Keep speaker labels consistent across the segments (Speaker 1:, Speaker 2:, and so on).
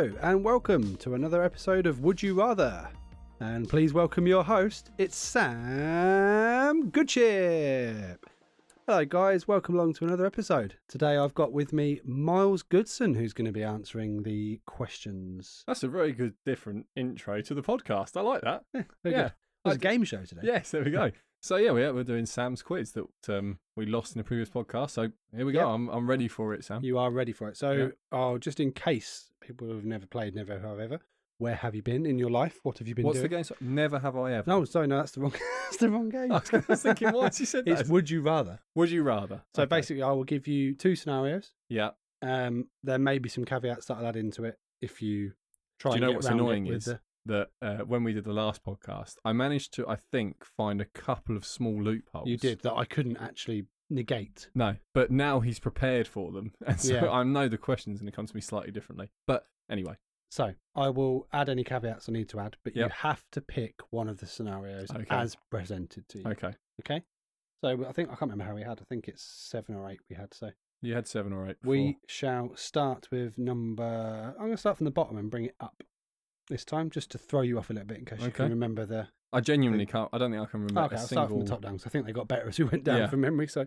Speaker 1: Hello, and welcome to another episode of Would You Rather. And please welcome your host, it's Sam Goodchip. Hello, guys, welcome along to another episode. Today I've got with me Miles Goodson, who's going to be answering the questions.
Speaker 2: That's a very good, different intro to the podcast. I like that.
Speaker 1: Very
Speaker 2: Yeah.
Speaker 1: good. It's a game show today.
Speaker 2: Yes, there we go. So yeah, we're, we're doing Sam's quiz that um, we lost in the previous podcast. So here we go.
Speaker 1: Yep.
Speaker 2: I'm I'm ready for it, Sam.
Speaker 1: You are ready for it. So,
Speaker 2: Yeah.
Speaker 1: oh, just in case people who have never played, never have ever, where have you been in your life? What have you been
Speaker 2: What's
Speaker 1: doing?
Speaker 2: What's the game? Never have I ever.
Speaker 1: No, sorry, no, that's the wrong. that's the wrong game.
Speaker 2: I was thinking, why has you said
Speaker 1: it's
Speaker 2: that?
Speaker 1: Would You Rather.
Speaker 2: Would you rather?
Speaker 1: So
Speaker 2: Okay.
Speaker 1: basically, I will give you two scenarios.
Speaker 2: yeah.
Speaker 1: Um, there may be some caveats that I'll add into it if you try.
Speaker 2: Do you know what's annoying is
Speaker 1: the-
Speaker 2: that uh, when we did the last podcast, I managed to, I think, find a couple of small loopholes.
Speaker 1: you did that I couldn't actually negate.
Speaker 2: No, but now he's prepared for them, and so
Speaker 1: Yeah.
Speaker 2: I know the questions, and it comes to me slightly differently. But anyway,
Speaker 1: So I will add any caveats I need to add, but you have to pick one of the scenarios
Speaker 2: Okay.
Speaker 1: as presented to you.
Speaker 2: okay.
Speaker 1: Okay. So I think I can't remember how we had. I think it's seven or eight we had. So
Speaker 2: You had seven or eight.
Speaker 1: we shall start with number. I'm going to start from the bottom and bring it up this time, just to throw you off a little bit in case you
Speaker 2: Okay.
Speaker 1: can remember the.
Speaker 2: I genuinely can't. I don't think I can remember
Speaker 1: okay,
Speaker 2: a
Speaker 1: I'll
Speaker 2: single.
Speaker 1: start from the top down because I think they got better as we went down
Speaker 2: Yeah.
Speaker 1: from memory. So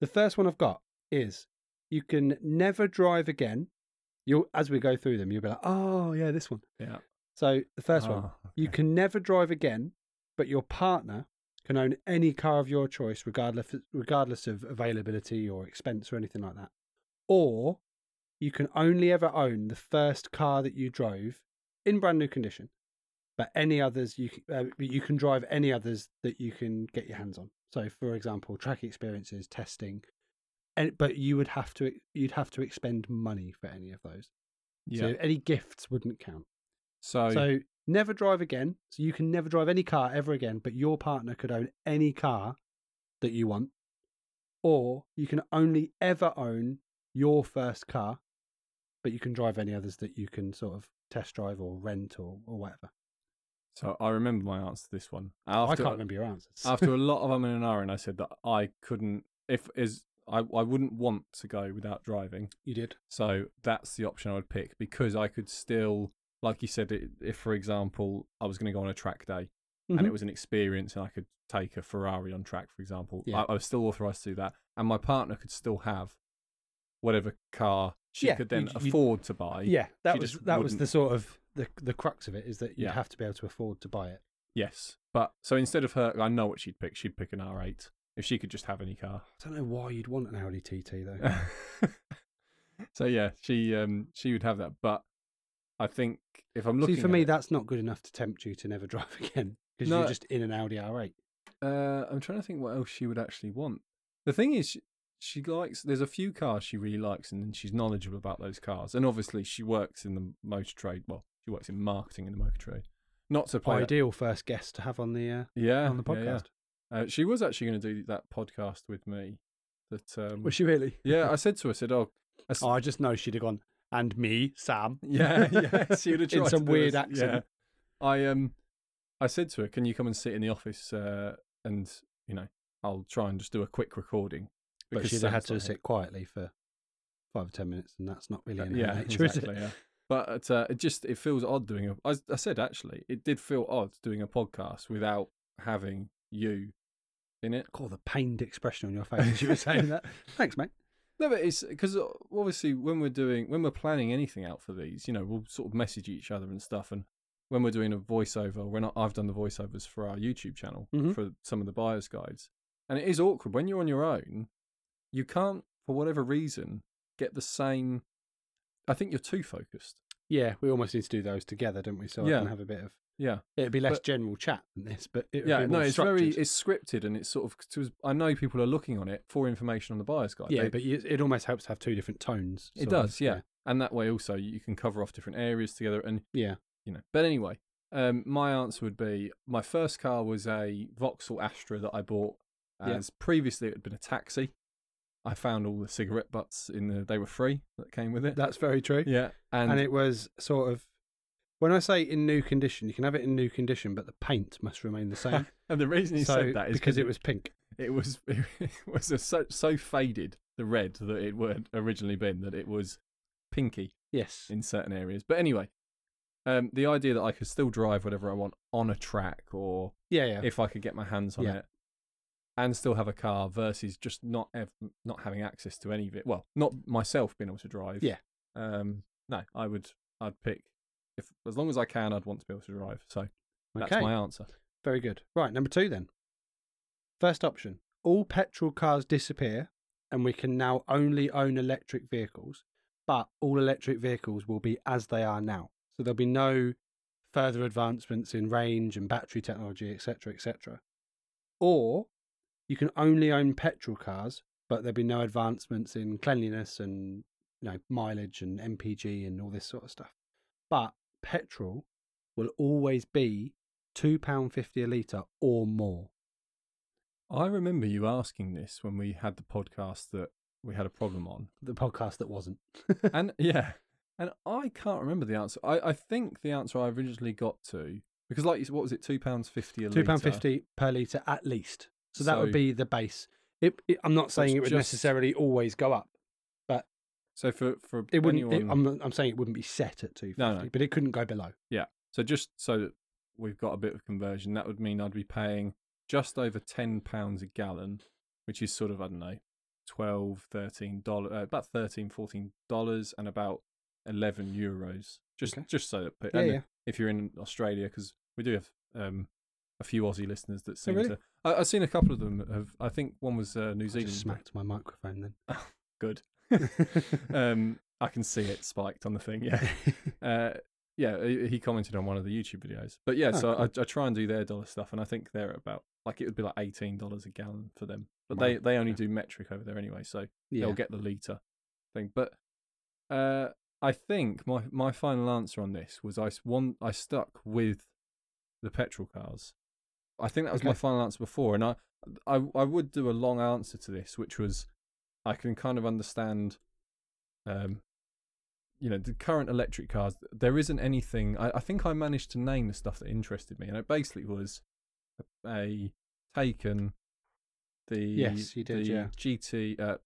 Speaker 1: the first one I've got is you can never drive again. You'll as we go through them, you'll be like, oh yeah, this one.
Speaker 2: Yeah.
Speaker 1: So the first one,
Speaker 2: Oh,
Speaker 1: you can never drive again, but your partner can own any car of your choice, regardless regardless of availability or expense or anything like that. Or you can only ever own the first car that you drove in brand new condition, but any others you uh, you can drive any others that you can get your hands on. So, for example, track experiences, testing, and but you would have to you'd have to expend money for any of those.
Speaker 2: Yeah.
Speaker 1: So any gifts wouldn't count.
Speaker 2: So,
Speaker 1: So never drive again. So you can never drive any car ever again, but your partner could own any car that you want. Or you can only ever own your first car, but you can drive any others that you can sort of test drive or rent or, or whatever.
Speaker 2: so I remember my answer to this one.
Speaker 1: I
Speaker 2: After,
Speaker 1: can't remember your answers.
Speaker 2: after a lot of um and an hour, and I said that I couldn't. If is I I wouldn't want to go without driving.
Speaker 1: you did.
Speaker 2: So that's the option I would pick because I could still, like you said, i- if for example I was going to go on a track day and
Speaker 1: Mhm.
Speaker 2: it was an experience and I could take a Ferrari on track, for example,
Speaker 1: Yeah.
Speaker 2: I, I was still authorized to do that, and my partner could still have whatever car she
Speaker 1: Yeah,
Speaker 2: could then
Speaker 1: you-
Speaker 2: afford to buy.
Speaker 1: yeah, that
Speaker 2: she
Speaker 1: was that was the sort of the the crux of it is that you
Speaker 2: Yeah.
Speaker 1: have to be able to afford to buy it.
Speaker 2: Yes, but so instead of her, I know what she'd pick. She'd pick an R8 if she could just have any car.
Speaker 1: I don't know why you'd want an Audi TT though.
Speaker 2: so yeah, she um she would have that, but I think if I'm looking
Speaker 1: See, for me,
Speaker 2: it-
Speaker 1: that's not good enough to tempt you to never drive again because
Speaker 2: No.
Speaker 1: you're just in an Audi R8.
Speaker 2: Uh, I'm trying to think what else she would actually want. The thing is, she, likes. There's a few cars she really likes, and she's knowledgeable about those cars. And obviously, she works in the motor trade. Well, she works in marketing in the motor trade. Not to play.
Speaker 1: Ideal first guest to have on the uh,
Speaker 2: yeah,
Speaker 1: on the
Speaker 2: yeah, yeah.
Speaker 1: podcast.
Speaker 2: Uh, she was actually going to do that podcast with me. That um,
Speaker 1: Was she really?
Speaker 2: yeah, I said to her, I said, "Oh, I s-
Speaker 1: Oh, I just know she'd have gone. And me, Sam.
Speaker 2: yeah, yeah." She would have tried
Speaker 1: in some weird
Speaker 2: this.
Speaker 1: accent.
Speaker 2: Yeah. I um, I said to her, "Can you come and sit in the office uh, and you know, I'll try and just do a quick recording."
Speaker 1: But
Speaker 2: because
Speaker 1: she'd have had to
Speaker 2: here.
Speaker 1: sit quietly for five or ten minutes, and that's not really in her
Speaker 2: yeah,
Speaker 1: nature,
Speaker 2: exactly.
Speaker 1: is it?
Speaker 2: Yeah. But uh, it just it feels odd doing a. I, I said actually, it did feel odd doing a podcast without having you in it.
Speaker 1: Call the pained expression on your face as you were saying that. Thanks, mate.
Speaker 2: No, but it's because obviously when we're doing when we're planning anything out for these, you know, we'll sort of message each other and stuff. And when we're doing a voiceover, when I've done the voiceovers for our YouTube channel
Speaker 1: Mhm.
Speaker 2: for some of the buyers guides, and it is awkward when you're on your own. You can't, for whatever reason, get the same. I think you're too focused.
Speaker 1: Yeah, we almost need to do those together, don't we? So I can have a bit of.
Speaker 2: Yeah,
Speaker 1: It'd be less
Speaker 2: But-
Speaker 1: general chat than this, but it
Speaker 2: yeah.
Speaker 1: be
Speaker 2: No, it's very it's scripted and it's sort of. I know people are looking on it for information on the buyers guide.
Speaker 1: yeah,
Speaker 2: They-
Speaker 1: but you, it almost helps to have two different tones.
Speaker 2: it
Speaker 1: sort of,
Speaker 2: does, yeah. And that way also you can cover off different areas together and
Speaker 1: yeah.
Speaker 2: you know. But anyway, um, my answer would be my first car was a Vauxhall Astra that I bought.
Speaker 1: Yeah.
Speaker 2: As previously it had been a taxi. I found all the cigarette butts in the. They were free that came with it.
Speaker 1: That's very true.
Speaker 2: yeah, and,
Speaker 1: and, it was sort of when I say in new condition, you can have it in new condition, but the paint must remain the same.
Speaker 2: and the reason he
Speaker 1: so
Speaker 2: said that is
Speaker 1: because it was pink.
Speaker 2: it was it was a, so so faded the red that it would originally been that it was pinky
Speaker 1: Yes.
Speaker 2: in certain areas. But anyway, um, the idea that I could still drive whatever I want on a track, or
Speaker 1: Yeah, yeah.
Speaker 2: if I could get my hands on
Speaker 1: Yeah.
Speaker 2: it, and still have a car, versus just not ev- not having access to any of it. Well, not myself being able to drive.
Speaker 1: Yeah.
Speaker 2: Um, no, I would. I'd pick if as long as I can. I'd want to be able to drive. So that's
Speaker 1: okay.
Speaker 2: my answer.
Speaker 1: Very good. Right, number two then. First option all petrol cars disappear, and we can now only own electric vehicles, but all electric vehicles will be as they are now. So there'll be no further advancements in range and battery technology, etc., etc. Or you can only own petrol cars, but there'll be no advancements in cleanliness and you know mileage and MPG and all this sort of stuff. But petrol will always be two pound fifty a litre or more.
Speaker 2: I remember you asking this when we had the podcast that we had a problem on,
Speaker 1: The podcast that wasn't.
Speaker 2: and yeah, and I can't remember the answer. I, I think the answer I originally got to because like you said, what was it, two pounds fifty a
Speaker 1: Two pound
Speaker 2: litre?
Speaker 1: fifty per litre at least. So that would be the base. It, it, I'm not saying it would
Speaker 2: just-
Speaker 1: necessarily always go up.
Speaker 2: But so for for
Speaker 1: It wouldn't. It, I'm I'm saying it wouldn't be set at two fifty,
Speaker 2: No, no.
Speaker 1: but it couldn't go below. Yeah.
Speaker 2: So just so that we've got a bit of conversion, that would mean I'd be paying just over ten pounds a gallon, which is sort of I don't know, 12 13 dollars, uh, about 13 14 dollars, and about eleven euros. Just
Speaker 1: Okay.
Speaker 2: just so that
Speaker 1: Yeah, yeah.
Speaker 2: if you're in Australia, because we do have um, a few Aussie listeners that seem
Speaker 1: Oh, really?
Speaker 2: to. I, I've seen a couple of them. Have I think one was uh, New
Speaker 1: I
Speaker 2: Zealand.
Speaker 1: just smacked my microphone
Speaker 2: Good.
Speaker 1: then.
Speaker 2: um, I can see it spiked on the thing. Yeah. Uh, yeah, he commented on one of the YouTube videos. But yeah,
Speaker 1: Oh,
Speaker 2: so I,
Speaker 1: cool.
Speaker 2: I try and do their dollar stuff, and I think they're about like it would be like eighteen dollars a gallon for them. But they they only
Speaker 1: okay.
Speaker 2: do metric over there anyway, so
Speaker 1: yeah.
Speaker 2: they'll get the liter thing. But uh, I think my my final answer on this was I one I stuck with the petrol cars. I think that was my final answer before, and I, I I would do a long answer to this, which was I can kind of understand, um, you know, the current electric cars. There isn't anything. I, I think I managed to name the stuff that interested me, and it basically was a, a Taycan, the
Speaker 1: Yes, you did,
Speaker 2: the
Speaker 1: yeah.
Speaker 2: GT, uh,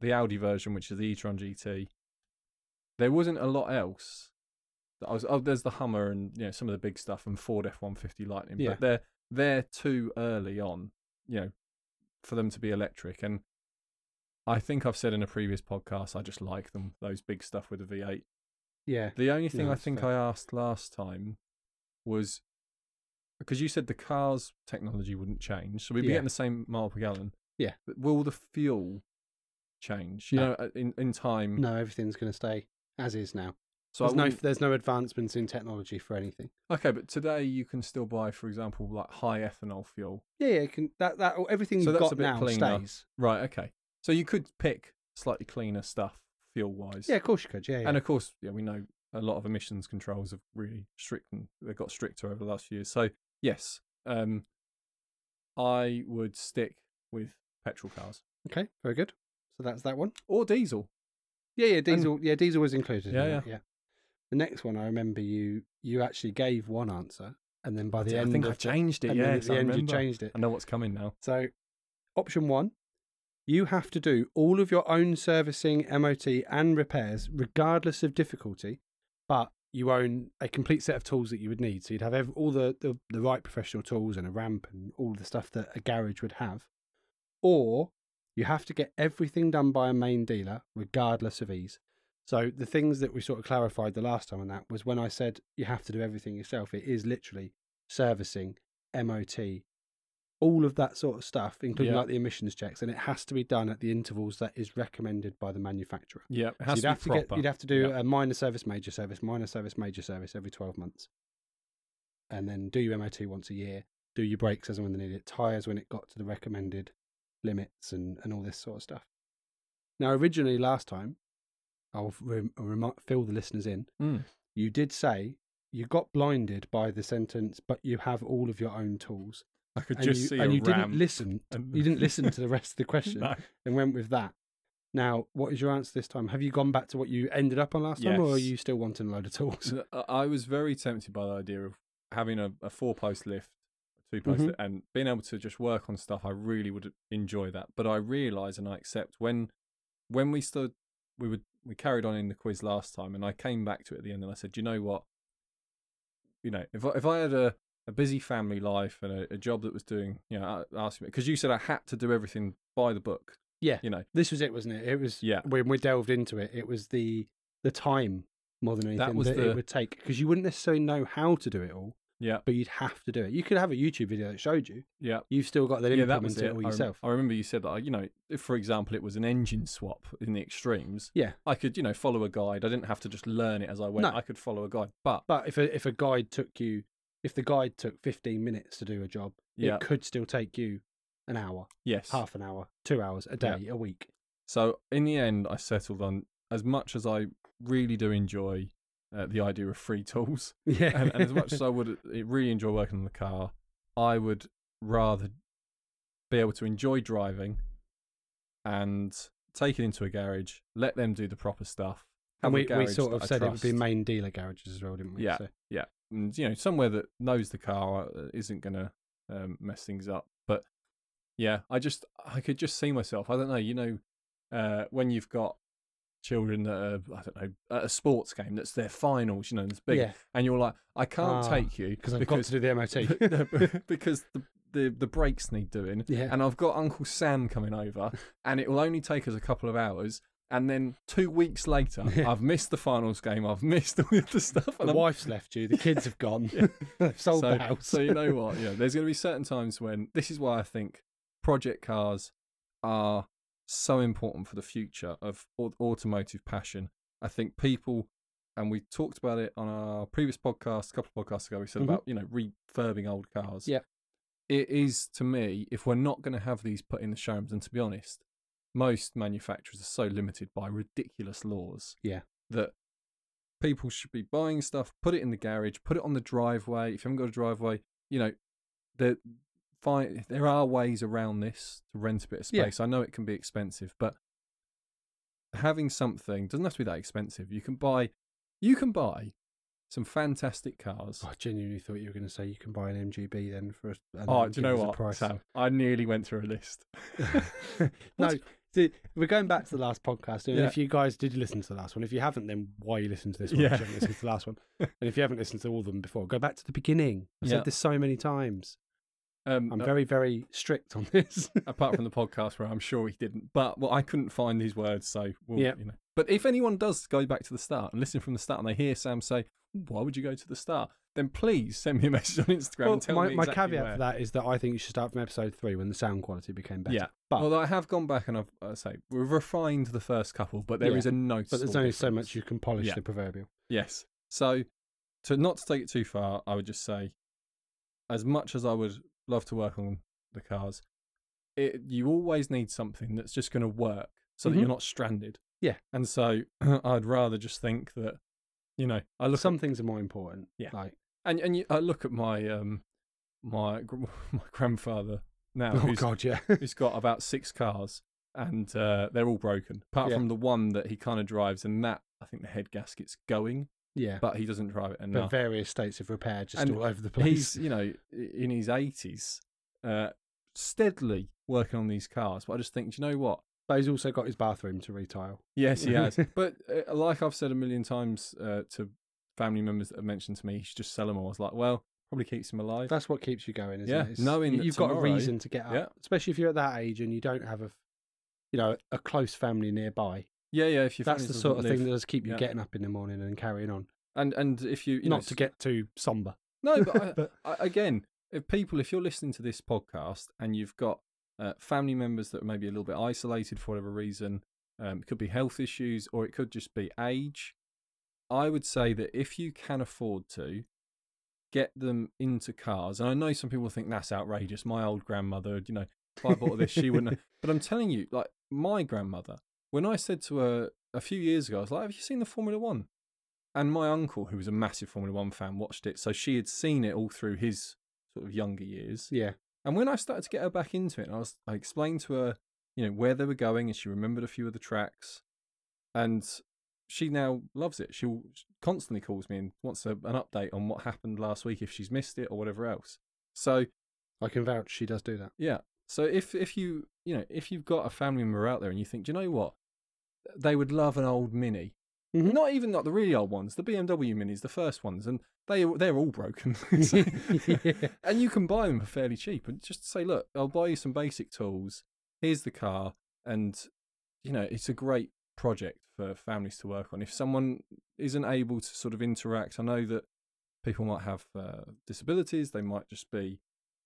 Speaker 2: the Audi version, which is the e-tron GT. There wasn't a lot else. I was oh, there's the Hummer and you know some of the big stuff and Ford F one fifty Lightning,
Speaker 1: Yeah.
Speaker 2: but they're they're too early on, you know, for them to be electric. And I think I've said in a previous podcast, I just like them those big stuff with the V eight.
Speaker 1: yeah.
Speaker 2: The only thing
Speaker 1: No,
Speaker 2: I think
Speaker 1: fair.
Speaker 2: I asked last time was because you said the car's technology wouldn't change, so we'd be
Speaker 1: Yeah.
Speaker 2: getting the same mile per gallon.
Speaker 1: Yeah.
Speaker 2: But will the fuel change? You
Speaker 1: No.
Speaker 2: know, uh, in in time.
Speaker 1: No, everything's going to stay as is now.
Speaker 2: So
Speaker 1: there's no there's no advancements in technology for anything.
Speaker 2: okay, but today you can still buy, for example, like high ethanol fuel.
Speaker 1: Yeah, yeah. Can that that everything
Speaker 2: So
Speaker 1: you've
Speaker 2: that's a
Speaker 1: got
Speaker 2: bit
Speaker 1: now
Speaker 2: cleaner.
Speaker 1: stays?
Speaker 2: Right. Okay. So you could pick slightly cleaner stuff fuel wise.
Speaker 1: Yeah, of course you could. Yeah, yeah.
Speaker 2: And of course, yeah, we know a lot of emissions controls have really strict and they've got stricter over the last few years. So yes, um, I would stick with petrol cars
Speaker 1: okay, very good. So that's that one.
Speaker 2: or diesel.
Speaker 1: Yeah, yeah. Diesel. yeah, diesel was included. in
Speaker 2: Yeah,
Speaker 1: that, yeah. The next one, I remember you you actually gave one answer, and then by the
Speaker 2: I
Speaker 1: end, I
Speaker 2: think
Speaker 1: of
Speaker 2: I've changed it.
Speaker 1: and
Speaker 2: Yeah,
Speaker 1: at the end you changed it.
Speaker 2: I know what's coming now.
Speaker 1: So, option one, you have to do all of your own servicing, MOT, and repairs, regardless of difficulty, but you own a complete set of tools that you would need. So, you'd have all the, the, the right professional tools and a ramp and all the stuff that a garage would have. Or you have to get everything done by a main dealer, regardless of ease. So, the things that we sort of clarified the last time on that was when I said you have to do everything yourself, it is literally servicing, MOT, all of that sort of stuff, including
Speaker 2: Yeah.
Speaker 1: like the emissions checks, and it has to be done at the intervals that is recommended by the manufacturer.
Speaker 2: Yeah, it
Speaker 1: So
Speaker 2: has
Speaker 1: you'd
Speaker 2: to
Speaker 1: have
Speaker 2: be
Speaker 1: to
Speaker 2: proper.
Speaker 1: get, you'd have to do
Speaker 2: Yeah.
Speaker 1: a minor service, major service, minor service, major service every twelve months, and then do your MOT once a year. Do your brakes as and when they need it, tires when it got to the recommended limits, and and all this sort of stuff. Now, originally last time, I'll rem- fill the listeners in.
Speaker 2: Mm.
Speaker 1: You did say you got blinded by the sentence, but you have all of your own tools
Speaker 2: I could
Speaker 1: and
Speaker 2: just
Speaker 1: you,
Speaker 2: see
Speaker 1: and you didn't listen.
Speaker 2: and-
Speaker 1: You didn't listen to the rest of the question
Speaker 2: No.
Speaker 1: and went with that. Now, what is your answer this time? Have you gone back to what you ended up on last time, or are you still wanting a load of tools?
Speaker 2: Uh, I was very tempted by the idea of having a, a four post lift, two post
Speaker 1: Mhm.
Speaker 2: lift, and being able to just work on stuff. I really would enjoy that. But I realise and I accept when when we stood, we were we carried on in the quiz last time, and I came back to it at the end, and I said, you know what? You know, if I, if I had a, a busy family life and a, a job that was doing, you know, asking me because you said I had to do everything by the book.
Speaker 1: Yeah.
Speaker 2: You know,
Speaker 1: This was it, wasn't it? It was
Speaker 2: Yeah.
Speaker 1: when we delved into it. It was the the time more than anything that,
Speaker 2: was
Speaker 1: it
Speaker 2: the-
Speaker 1: would take because you wouldn't necessarily know how to do it all,
Speaker 2: yeah,
Speaker 1: but you'd have to do it. You could have a YouTube video that showed you.
Speaker 2: yeah,
Speaker 1: You've still got that
Speaker 2: yeah. That was
Speaker 1: it all
Speaker 2: I rem-
Speaker 1: yourself.
Speaker 2: I remember you said that. You know, if for example it was an engine swap in the extremes,
Speaker 1: Yeah.
Speaker 2: I could you know follow a guide. I didn't have to just learn it as I went.
Speaker 1: No.
Speaker 2: I could follow a guide, but
Speaker 1: But if a if a guide took you, if the guide took fifteen minutes to do a job,
Speaker 2: yeah,
Speaker 1: it could still take you an hour,
Speaker 2: yes,
Speaker 1: half an hour, two hours a
Speaker 2: Yeah.
Speaker 1: day, a week.
Speaker 2: So in the end, I settled on as much as I really do enjoy uh, the idea of free tools,
Speaker 1: Yeah,
Speaker 2: and, and as much as I would uh, really enjoy working on the car, I would rather be able to enjoy driving and take it into a garage, let them do the proper stuff.
Speaker 1: and we, we sort of said it would be main dealer garages as well, didn't we?
Speaker 2: Yeah.
Speaker 1: So,
Speaker 2: and you know somewhere that knows the car uh, isn't going to um, mess things up. But yeah, I just I could just see myself. I don't know. You know, uh, when you've got children that are I don't know at a sports game that's their finals, you know, and it's big,
Speaker 1: yeah,
Speaker 2: and you're like, I can't
Speaker 1: Ah,
Speaker 2: take you
Speaker 1: because I've got to do the MOT.
Speaker 2: Because the, the the brakes need doing,
Speaker 1: yeah,
Speaker 2: and I've got Uncle Sam coming over, and it will only take us a couple of hours. And then two weeks later,
Speaker 1: Yeah.
Speaker 2: I've missed the finals game. I've missed all the stuff. And
Speaker 1: the
Speaker 2: I'm
Speaker 1: wife's left you, the kids have gone, they've sold
Speaker 2: so,
Speaker 1: the house.
Speaker 2: so you know what? Yeah, there's going to be certain times when this is why I think project cars are so important for the future of automotive passion. I think people, and we talked about it on our previous podcast, a couple of podcasts ago. We said
Speaker 1: Mhm.
Speaker 2: about you know refurbing old cars.
Speaker 1: Yeah.
Speaker 2: it is to me if we're not going to have these put in the showrooms, and to be honest, most manufacturers are so limited by ridiculous laws.
Speaker 1: Yeah.
Speaker 2: that people should be buying stuff, put it in the garage, put it on the driveway. If you haven't got a driveway, you know, there, fine, there are ways around this to rent a bit of
Speaker 1: Yeah.
Speaker 2: space. I know it can be expensive, but having something doesn't have to be that expensive. You can buy, you can buy some fantastic cars.
Speaker 1: I genuinely thought you were going to say you can buy an MGB then for a.
Speaker 2: Oh, do you know what,
Speaker 1: price.
Speaker 2: Sam? I nearly went through a list.
Speaker 1: no, see, we're going back to the last podcast. And
Speaker 2: Yeah.
Speaker 1: if you guys did listen to the last one, if you haven't, then why are you listening to this one? if
Speaker 2: Yeah.
Speaker 1: You haven't listened to the last one. and if you haven't listened to all of them before, go back to the beginning. I've
Speaker 2: Yeah.
Speaker 1: said this so many times.
Speaker 2: Um,
Speaker 1: I'm
Speaker 2: uh,
Speaker 1: very, very strict on this.
Speaker 2: apart from the podcast where I'm sure he didn't. But well, I couldn't find these words, so we'll,
Speaker 1: Yeah.
Speaker 2: you know. But if anyone does go back to the start and listen from the start, and they hear Sam say, "Why would you go to the start?" Then please send me a message on Instagram
Speaker 1: Well,
Speaker 2: and tell
Speaker 1: my,
Speaker 2: me
Speaker 1: my caveat
Speaker 2: where.
Speaker 1: for that is that I think you should start from episode three when the sound quality became better.
Speaker 2: Yeah.
Speaker 1: But,
Speaker 2: Although I have gone back and I've I say we've refined the first couple, but there
Speaker 1: Yeah.
Speaker 2: is a note.
Speaker 1: but there's only so much you can polish
Speaker 2: Yeah.
Speaker 1: the proverbial.
Speaker 2: Yes. So, to not to take it too far, I would just say, as much as I would love to work on the cars, it, you always need something that's just going to work so that
Speaker 1: Mhm.
Speaker 2: you're not stranded.
Speaker 1: Yeah.
Speaker 2: And so, I'd rather just think that, you know, I look
Speaker 1: Some things are more important.
Speaker 2: Yeah.
Speaker 1: Like,
Speaker 2: and and you, I look at my um my my grandfather now,
Speaker 1: oh,
Speaker 2: who's,
Speaker 1: God, yeah.
Speaker 2: who's got about six cars. And uh, they're all broken, apart
Speaker 1: Yeah.
Speaker 2: from the one that he kind of drives, and that I think the head gasket's going,
Speaker 1: yeah.
Speaker 2: but he doesn't drive it
Speaker 1: But
Speaker 2: enough.
Speaker 1: various states of repair just
Speaker 2: And
Speaker 1: all over the place.
Speaker 2: he's you know in his 80s uh steadily working on these cars but i just think do you know what
Speaker 1: But he's also got his bathroom to retile.
Speaker 2: yes he has but uh, like i've said a million times uh, to family members that have mentioned to me he should just sell them all i was like well probably keeps him alive
Speaker 1: That's what keeps you going, isn't
Speaker 2: Yeah,
Speaker 1: it? It's-
Speaker 2: knowing
Speaker 1: you've got a reason to get up,
Speaker 2: Yeah.
Speaker 1: especially if you're at that age and you don't have a, you know, a close family nearby.
Speaker 2: Yeah yeah if you
Speaker 1: That's the sort of thing that does keep you
Speaker 2: Yeah.
Speaker 1: getting up in the morning and carrying on.
Speaker 2: and and if you, you know,
Speaker 1: Not to get too somber.
Speaker 2: no but, I,
Speaker 1: but
Speaker 2: I, again if people if you're listening to this podcast and you've got uh, family members that are maybe a little bit isolated for whatever reason um, it could be health issues or it could just be age i would say that if you can afford to get them into cars and i know some people think that's outrageous my old grandmother you know if i bought this she wouldn't but i'm telling you like my grandmother when i said to her a few years ago i was like have you seen the formula one? And my uncle who was a massive formula one fan watched it. So she had seen it all through his sort of younger years.
Speaker 1: Yeah,
Speaker 2: and when I started to get her back into it, I was I explained to her, you know, where they were going, and she remembered a few of the tracks, and she now loves it. She constantly calls me and wants a, an update on what happened last week if she's missed it or whatever else. So
Speaker 1: I can vouch she does do that.
Speaker 2: yeah, so if if you you know if you've got a family member out there and you think, do you know what, they would love an old Mini.
Speaker 1: Mhm.
Speaker 2: Not even not the really old ones, the BMW Minis, the first ones, and they they're all broken. So-
Speaker 1: Yeah.
Speaker 2: and you can buy them for fairly cheap. And just say, look, I'll buy you some basic tools. Here's the car, and you know it's a great project for families to work on. If someone isn't able to sort of interact, I know that people might have uh, disabilities. They might just be,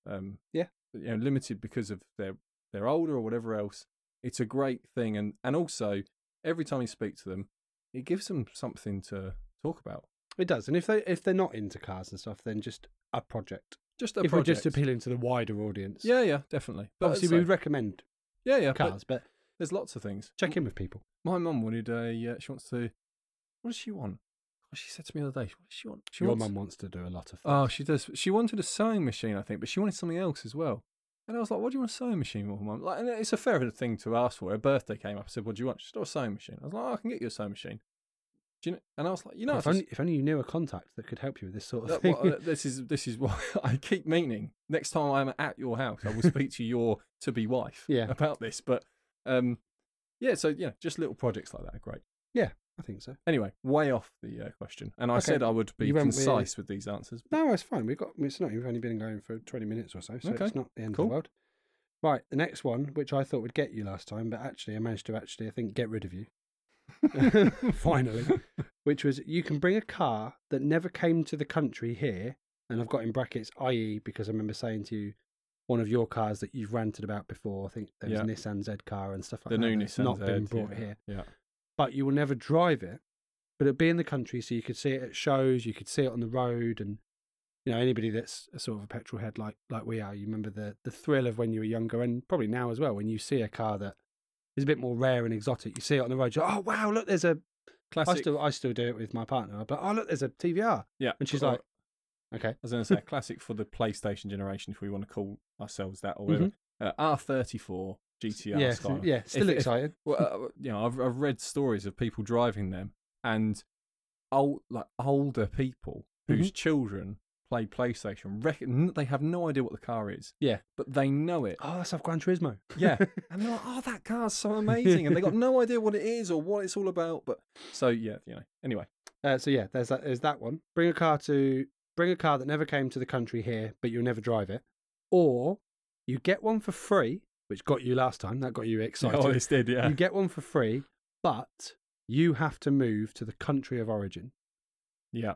Speaker 2: um,
Speaker 1: Yeah.
Speaker 2: you know, limited because of their they're older or whatever else. It's a great thing, and and also every time you speak to them, it gives them something to talk about.
Speaker 1: It does, and if they if they're not into cars and stuff, then just a project.
Speaker 2: Just a
Speaker 1: if we're just appealing to the wider audience,
Speaker 2: Yeah, yeah, definitely. But
Speaker 1: obviously we would recommend
Speaker 2: yeah, yeah,
Speaker 1: cars, but
Speaker 2: there's lots of things.
Speaker 1: check in with people.
Speaker 2: My mum wanted a. Uh, she wants to. What does she want? Oh, she said to me the other day. What does she want? She
Speaker 1: Your
Speaker 2: wants,
Speaker 1: mum wants to do a lot of things.
Speaker 2: Oh, she does. She wanted a sewing machine, I think, but she wanted something else as well. And I was like, "What do you want a sewing machine for, mum?" Like, and it's a fair thing to ask for. Her birthday came up. I said, "What do you want?" She said, "Oh, a sewing machine." I was like, oh, "I can get you a sewing machine." Do you know? And I was like, "You know,
Speaker 1: if,
Speaker 2: if
Speaker 1: only, if only you knew a contact that could help you with this sort of
Speaker 2: that-
Speaker 1: thing.
Speaker 2: what, uh, this is this is what I keep meaning. Next time I'm at your house, I will speak to your to be wife
Speaker 1: Yeah.
Speaker 2: about this. But um, yeah, so yeah, just little projects like that are great.
Speaker 1: I think so.
Speaker 2: Anyway, way off the uh, question, and I
Speaker 1: Okay,
Speaker 2: said I would be
Speaker 1: you went with-
Speaker 2: concise with these answers.
Speaker 1: No, it's fine. We've got. It's not. We've only been going for twenty minutes or so, so
Speaker 2: Okay,
Speaker 1: it's not the end
Speaker 2: cool.
Speaker 1: of the world. Right, the next one, which I thought would get you last time, but actually I managed to actually, I think, get rid of you. Finally, which was you can bring a car that never came to the country here, and I've got in brackets IE because I remember saying to you one of your cars that you've ranted about before. I think there was
Speaker 2: Yeah.
Speaker 1: a Nissan Z car and stuff like
Speaker 2: the
Speaker 1: that.
Speaker 2: new
Speaker 1: that's
Speaker 2: Nissan
Speaker 1: not been
Speaker 2: Z,
Speaker 1: brought
Speaker 2: yeah,
Speaker 1: here,
Speaker 2: Yeah,
Speaker 1: but you will never drive it. But it'd be in the country, so you could see it at shows, you could see it on the road, and you know anybody that's a sort of a petrol head like like we are, you remember the the thrill of when you were younger, and probably now as well, when you see a car that is a bit more rare and exotic. You see it on the road, you're oh wow, look, there's a.
Speaker 2: Classic.
Speaker 1: I still I still do it with my partner. But oh look, there's a TVR,
Speaker 2: yeah,
Speaker 1: and she's
Speaker 2: or-
Speaker 1: like, okay,
Speaker 2: I was going to say classic for the PlayStation generation, if we want to call ourselves that, or whatever. Uh, R34 GTR
Speaker 1: yeah,
Speaker 2: Skyline.
Speaker 1: yeah, still
Speaker 2: If- if-
Speaker 1: excited.
Speaker 2: well, uh, you know, I've I've read stories of people driving them and old like older people
Speaker 1: Mm-hmm.
Speaker 2: whose children play PlayStation. Reckon they have no idea what the car is.
Speaker 1: Yeah.
Speaker 2: but they know it.
Speaker 1: oh, that's off Gran Turismo.
Speaker 2: Yeah, and they're like, "Oh, that car's so amazing," and they got no idea what it is or what it's all about. But so yeah, you know. Anyway,
Speaker 1: Uh, so yeah, there's that. There's that one. Bring a car to bring a car that never came to the country here, but you'll never drive it, or you get one for free, which got you last time. That got you excited.
Speaker 2: oh, this did, yeah.
Speaker 1: You get one for free, but you have to move to the country of origin.
Speaker 2: yeah,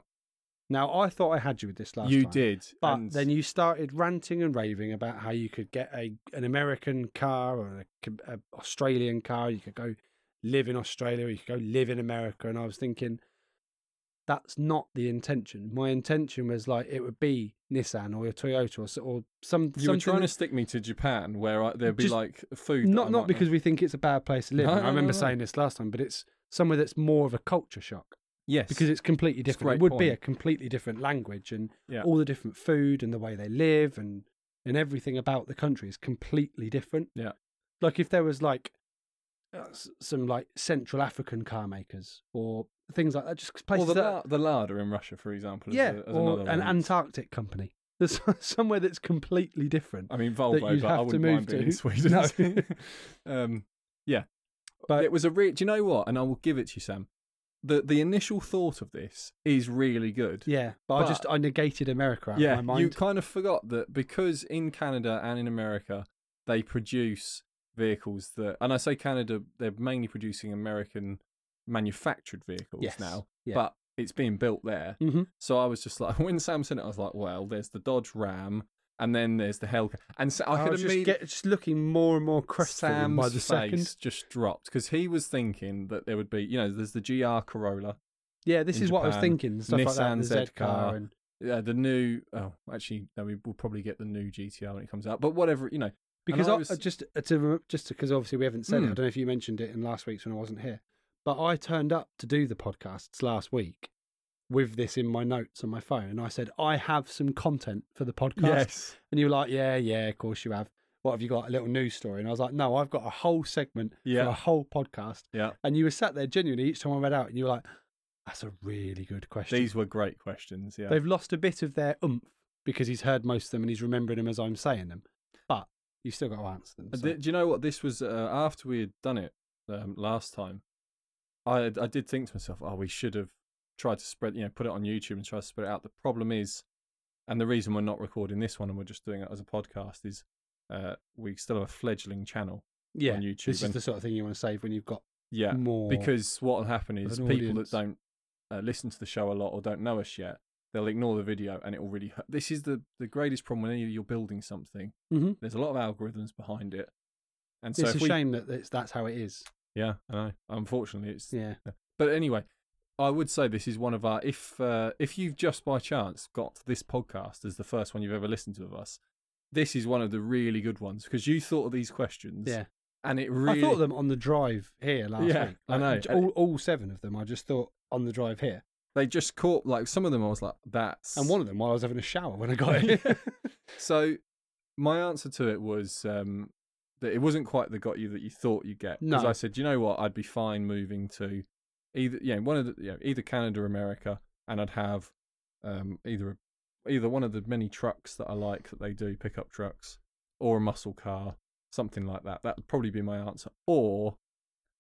Speaker 1: Now, I thought I had you with this last
Speaker 2: you
Speaker 1: time.
Speaker 2: did,
Speaker 1: But
Speaker 2: and
Speaker 1: then you started ranting and raving about how you could get a an American car or a, a Australian car. You could go live in Australia, or you could go live in America. And I was thinking, that's not the intention. My intention was like it would be Nissan or your Toyota or, or some.
Speaker 2: you were trying to stick me to Japan, where I, there'd be
Speaker 1: Just
Speaker 2: like food.
Speaker 1: not not because we think it's a bad place to live.
Speaker 2: No.
Speaker 1: I remember
Speaker 2: no.
Speaker 1: saying this last time, but it's somewhere that's more of a culture shock
Speaker 2: yes,
Speaker 1: because it's completely
Speaker 2: It's
Speaker 1: different. It
Speaker 2: great
Speaker 1: would be a completely different language and
Speaker 2: Yeah.
Speaker 1: all the different food and the way they live and and everything about the country is completely different.
Speaker 2: Yeah.
Speaker 1: Like if there was like uh, some like Central African car makers or things like that, just places
Speaker 2: the,
Speaker 1: that,
Speaker 2: the Lada in Russia, for example.
Speaker 1: yeah,
Speaker 2: a-
Speaker 1: or
Speaker 2: another
Speaker 1: an
Speaker 2: one.
Speaker 1: Antarctic company. There's somewhere that's completely different.
Speaker 2: I mean, Volvo, but I wouldn't mind being in
Speaker 1: to.
Speaker 2: Sweden. um, yeah,
Speaker 1: But-
Speaker 2: but it was a real. Do you know what? And I will give it to you, Sam. The the initial thought of this is really good.
Speaker 1: Yeah, but, I just I negated America
Speaker 2: yeah, you kind of forgot that because in Canada and in America they produce vehicles that, and I say Canada, they're mainly producing American manufactured vehicles
Speaker 1: Yes,
Speaker 2: now,
Speaker 1: yeah.
Speaker 2: but it's being built there.
Speaker 1: Mhm.
Speaker 2: So I was just like, when Sam said it, I was like, well, there's the Dodge Ram, and then there's the Hellcat, and so I,
Speaker 1: I
Speaker 2: could
Speaker 1: just,
Speaker 2: immediately.
Speaker 1: get, just looking more and more crestfallen by the
Speaker 2: face
Speaker 1: second.
Speaker 2: just dropped because he was thinking that there would be, you know, there's the GR Corolla,
Speaker 1: Yeah, this is what I was thinking. Stuff like that,
Speaker 2: Nissan
Speaker 1: Z car, and
Speaker 2: yeah, the new. Oh, actually, no, we will probably get the new GTR when it comes out. But whatever, you know,
Speaker 1: because
Speaker 2: I
Speaker 1: I,
Speaker 2: was-
Speaker 1: just uh, to just because obviously we haven't said it. I
Speaker 2: Hmm.
Speaker 1: don't know if you mentioned it in last week's when I wasn't here, but I turned up to do the podcasts last week with this in my notes on my phone, and I said I have some content for the podcast.
Speaker 2: yes,
Speaker 1: And you were like, yeah, yeah, of course you have. What have you got? A little news story? And I was like, no, I've got a whole segment for a whole podcast.
Speaker 2: yeah.
Speaker 1: And you were sat there genuinely each time I read out, and you were like, that's a really good question.
Speaker 2: These were great questions. Yeah,
Speaker 1: They've lost a bit of their oomph because he's heard most of them and he's remembering them as I'm saying them. But you've still got to answer them. So-
Speaker 2: Do you know what this was uh, after we had done it um, last time? I I did think to myself, oh, we should have tried to spread, you know, put it on YouTube and try to spread it out. The problem is, and the reason we're not recording this one and we're just doing it as a podcast is, uh, we still have a fledgling channel
Speaker 1: Yeah,
Speaker 2: on YouTube.
Speaker 1: this is
Speaker 2: and-
Speaker 1: the sort of thing you want to save when you've got
Speaker 2: yeah,
Speaker 1: more.
Speaker 2: because what will happen is people
Speaker 1: audience.
Speaker 2: that don't uh, listen to the show a lot or don't know us yet, they'll ignore the video and it will really hurt. This is the the greatest problem when you're building something.
Speaker 1: Mhm.
Speaker 2: There's a lot of algorithms behind it, and so
Speaker 1: it's a
Speaker 2: we,
Speaker 1: shame that it's, that's how it is.
Speaker 2: Yeah, I know. Unfortunately, it's
Speaker 1: Yeah.
Speaker 2: But anyway, I would say this is one of our if uh, if you've just by chance got this podcast as the first one you've ever listened to of us, this is one of the really good ones because you thought of these questions.
Speaker 1: Yeah.
Speaker 2: And it really
Speaker 1: I thought of them on the drive here last
Speaker 2: Yeah,
Speaker 1: week.
Speaker 2: I know.
Speaker 1: All, all seven of them. I just thought on the drive here,
Speaker 2: they just caught like some of them I was like that's
Speaker 1: and one of them while I was having a shower when I got here.
Speaker 2: So my answer to it was um, that it wasn't quite the got you that you thought you'd get. Because
Speaker 1: No.
Speaker 2: I said, you know what, I'd be fine moving to either yeah one of the you know, either Canada or America, and I'd have um, either either one of the many trucks that I like that they do pickup trucks, or a muscle car, something like that. That would probably be my answer. Or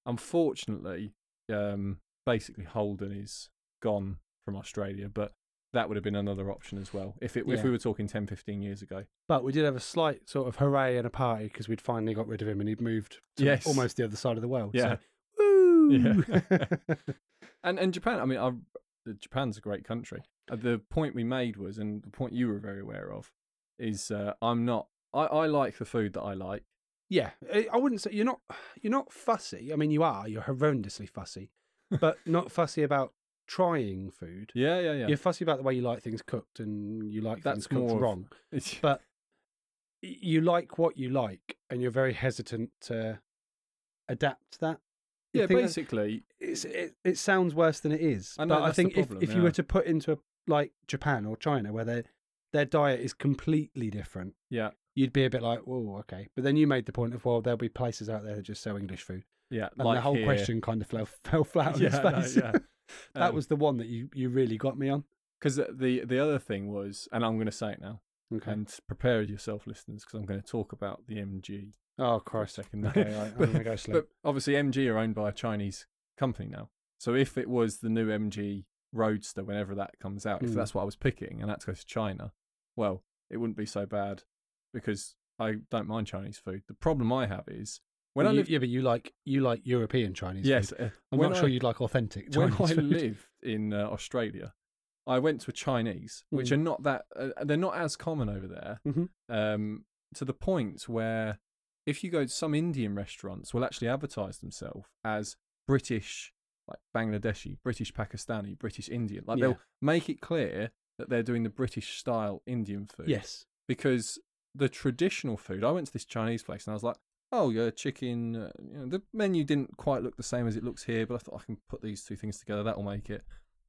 Speaker 2: unfortunately, um, basically Holden is gone from Australia, but that would have been another option as well if it if we were talking 10, 15 years ago.
Speaker 1: but we did have a slight sort of hooray and a party because we'd finally got rid of him and he'd moved to
Speaker 2: Yes.
Speaker 1: almost the other side of the world.
Speaker 2: Yeah.
Speaker 1: So, woo!
Speaker 2: Yeah. And and Japan, I mean, I, Japan's a great country. Uh, the point we made was, and the point you were very aware of, is uh, I'm not. I, I like the food that I like.
Speaker 1: yeah, I wouldn't say you're not. You're not fussy. I mean, you are. You're horrendously fussy, but not fussy about trying food.
Speaker 2: Yeah, yeah, yeah.
Speaker 1: You're fussy about the way you like things cooked and you like
Speaker 2: That's
Speaker 1: things cooked
Speaker 2: more
Speaker 1: wrong. But you like what you like, and you're very hesitant to adapt that. You
Speaker 2: yeah, basically,
Speaker 1: it's, it, it sounds worse than it is.
Speaker 2: I know,
Speaker 1: but I think if,
Speaker 2: problem,
Speaker 1: if you
Speaker 2: yeah.
Speaker 1: were to put into a, like Japan or China, where their their diet is completely different,
Speaker 2: yeah,
Speaker 1: you'd be a bit like, "Whoa, okay." But then you made the point of, well, there'll be places out there that just sell English food,
Speaker 2: yeah.
Speaker 1: and
Speaker 2: like
Speaker 1: the whole
Speaker 2: here.
Speaker 1: question kind of fell fell flat on
Speaker 2: Yeah,
Speaker 1: its
Speaker 2: no, yeah.
Speaker 1: That
Speaker 2: Um,
Speaker 1: was the one that you you really got me on.
Speaker 2: because the the other thing was, and I'm going to say it now,
Speaker 1: Okay.
Speaker 2: and prepare yourself, listeners, because I'm going to talk about the MG
Speaker 1: oh Christ.
Speaker 2: second.
Speaker 1: Okay, I, I'm gonna go slow.
Speaker 2: But obviously, MG are owned by a Chinese company now. So if it was the new MG Roadster, whenever that comes out, if
Speaker 1: Mm.
Speaker 2: that's what I was picking, and that's goes to China, well, it wouldn't be so bad because I don't mind Chinese food. The problem I have is when
Speaker 1: Well,
Speaker 2: I lived,
Speaker 1: yeah, but you like you like European Chinese.
Speaker 2: yes,
Speaker 1: food.
Speaker 2: uh,
Speaker 1: I'm not
Speaker 2: I-
Speaker 1: sure you'd like authentic Chinese when
Speaker 2: I
Speaker 1: food.
Speaker 2: lived in uh, Australia, I went to a Chinese, which
Speaker 1: Mm.
Speaker 2: are not that uh, they're not as common over there.
Speaker 1: Mhm.
Speaker 2: Um, to the point where if you go to some Indian restaurants, will actually advertise themselves as British, like Bangladeshi, British Pakistani, British Indian. Like
Speaker 1: Yeah.
Speaker 2: they'll make it clear that they're doing the British style Indian food.
Speaker 1: Yes.
Speaker 2: Because the traditional food, I went to this Chinese place and I was like, oh, yeah, chicken. Uh, you know, the menu didn't quite look the same as it looks here, but I thought I can put these two things together. That'll make it.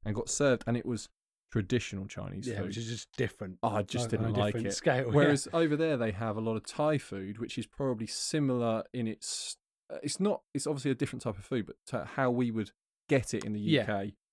Speaker 2: And got served, and it was traditional Chinese food.
Speaker 1: Yeah,
Speaker 2: food.
Speaker 1: which is just different.
Speaker 2: Oh, I just
Speaker 1: on a
Speaker 2: didn't like it.
Speaker 1: Scale. yeah.
Speaker 2: Whereas over there they have a lot of Thai food, which is probably similar in its. uh, It's not. It's obviously a different type of food, but to how we would get it in the
Speaker 1: Yeah.
Speaker 2: UK,
Speaker 1: It's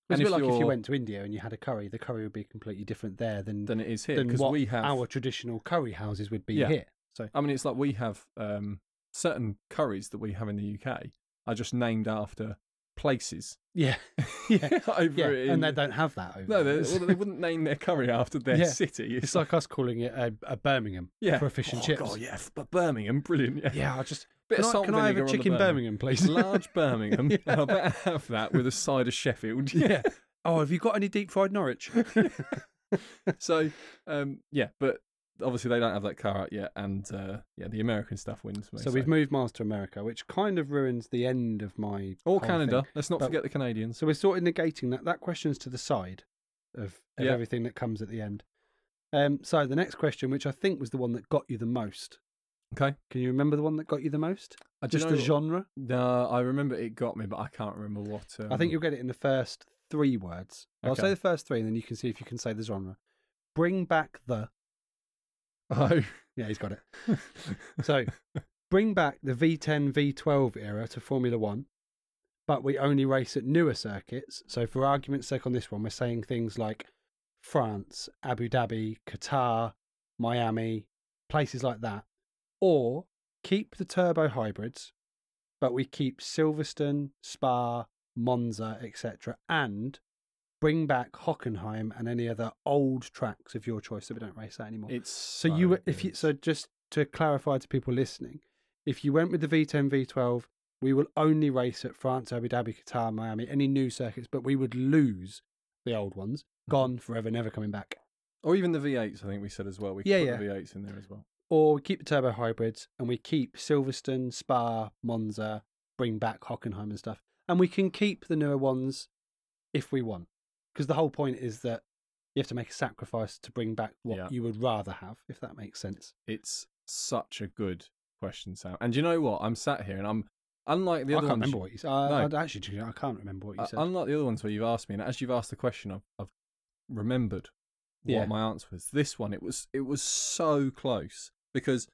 Speaker 2: and
Speaker 1: a
Speaker 2: if
Speaker 1: bit like if you went to India and you had a curry, the curry would be completely different there than
Speaker 2: than it is here because we have.
Speaker 1: our traditional curry houses would be
Speaker 2: Yeah.
Speaker 1: here. So
Speaker 2: I mean, it's like we have um, certain curries that we have in the UK are just named after places.
Speaker 1: yeah, yeah,
Speaker 2: over
Speaker 1: yeah,
Speaker 2: in,
Speaker 1: and they don't have that over
Speaker 2: no, well, they wouldn't name their curry after their
Speaker 1: Yeah.
Speaker 2: city.
Speaker 1: It's like us calling it a, a Birmingham
Speaker 2: yeah,
Speaker 1: for fish and
Speaker 2: oh,
Speaker 1: chips.
Speaker 2: God, yeah, but Birmingham, brilliant. Yeah,
Speaker 1: Yeah, I just
Speaker 2: bit
Speaker 1: can,
Speaker 2: of
Speaker 1: I, can I have a chicken
Speaker 2: Birmingham.
Speaker 1: Birmingham, please?
Speaker 2: large Birmingham,
Speaker 1: Yeah.
Speaker 2: I better have that with a side of Sheffield.
Speaker 1: yeah. Oh, have you got any deep fried Norwich?
Speaker 2: so, um, yeah, but obviously they don't have that car out yet, and uh, yeah, the American stuff wins
Speaker 1: so we've moved Mars to America, which kind of ruins the end of my
Speaker 2: or Canada.
Speaker 1: thing.
Speaker 2: Let's not
Speaker 1: But-
Speaker 2: forget the Canadians.
Speaker 1: So we're sort of negating that. That question's to the side of, of
Speaker 2: Yeah.
Speaker 1: everything that comes at the end. Um, so the next question, which I think was the one that got you the most.
Speaker 2: Okay,
Speaker 1: Can you remember the one that got you the most?
Speaker 2: I
Speaker 1: Just
Speaker 2: know-
Speaker 1: the genre?
Speaker 2: No, I remember it got me, but I can't remember what. Um,
Speaker 1: I think you'll get it in the first three words. I'll say the first three, and then you can see if you can say the genre. Bring back the.
Speaker 2: Oh,
Speaker 1: Yeah, he's got it. So, bring back the V10, V12 era to Formula One, but we only race at newer circuits. So, for argument's sake, on this one, we're saying things like France, Abu Dhabi, Qatar, Miami, places like that. Or keep the turbo hybrids, but we keep Silverstone, Spa, Monza, etc., and bring back Hockenheim and any other old tracks of your choice that we don't race that anymore.
Speaker 2: It's
Speaker 1: so you, were- if you, so just to clarify to people listening, if you went with the V10, V12, we will only race at France, Abu Dhabi, Qatar, Miami, any new circuits, but we would lose the old ones,
Speaker 2: Mm-hmm.
Speaker 1: gone forever, never coming back.
Speaker 2: or even the V8s, I think we said as well. We could
Speaker 1: Yeah,
Speaker 2: put the V8s in there as well.
Speaker 1: Or we keep the turbo hybrids and we keep Silverstone, Spa, Monza, bring back Hockenheim and stuff. And we can keep the newer ones if we want. Because the whole point is that you have to make a sacrifice to bring back what
Speaker 2: Yeah.
Speaker 1: you would rather have, if that makes sense.
Speaker 2: It's such a good question, Sam. And do you know what? I'm sat here and I'm unlike the
Speaker 1: I
Speaker 2: other
Speaker 1: can't
Speaker 2: ones.
Speaker 1: remember what you said. I,
Speaker 2: No.
Speaker 1: I'd actually, do you know, I can't remember what you
Speaker 2: Uh,
Speaker 1: said.
Speaker 2: unlike the other ones where you've asked me, and as you've asked the question, I've, I've remembered what
Speaker 1: Yeah.
Speaker 2: my answer was. This one, it was it was so close because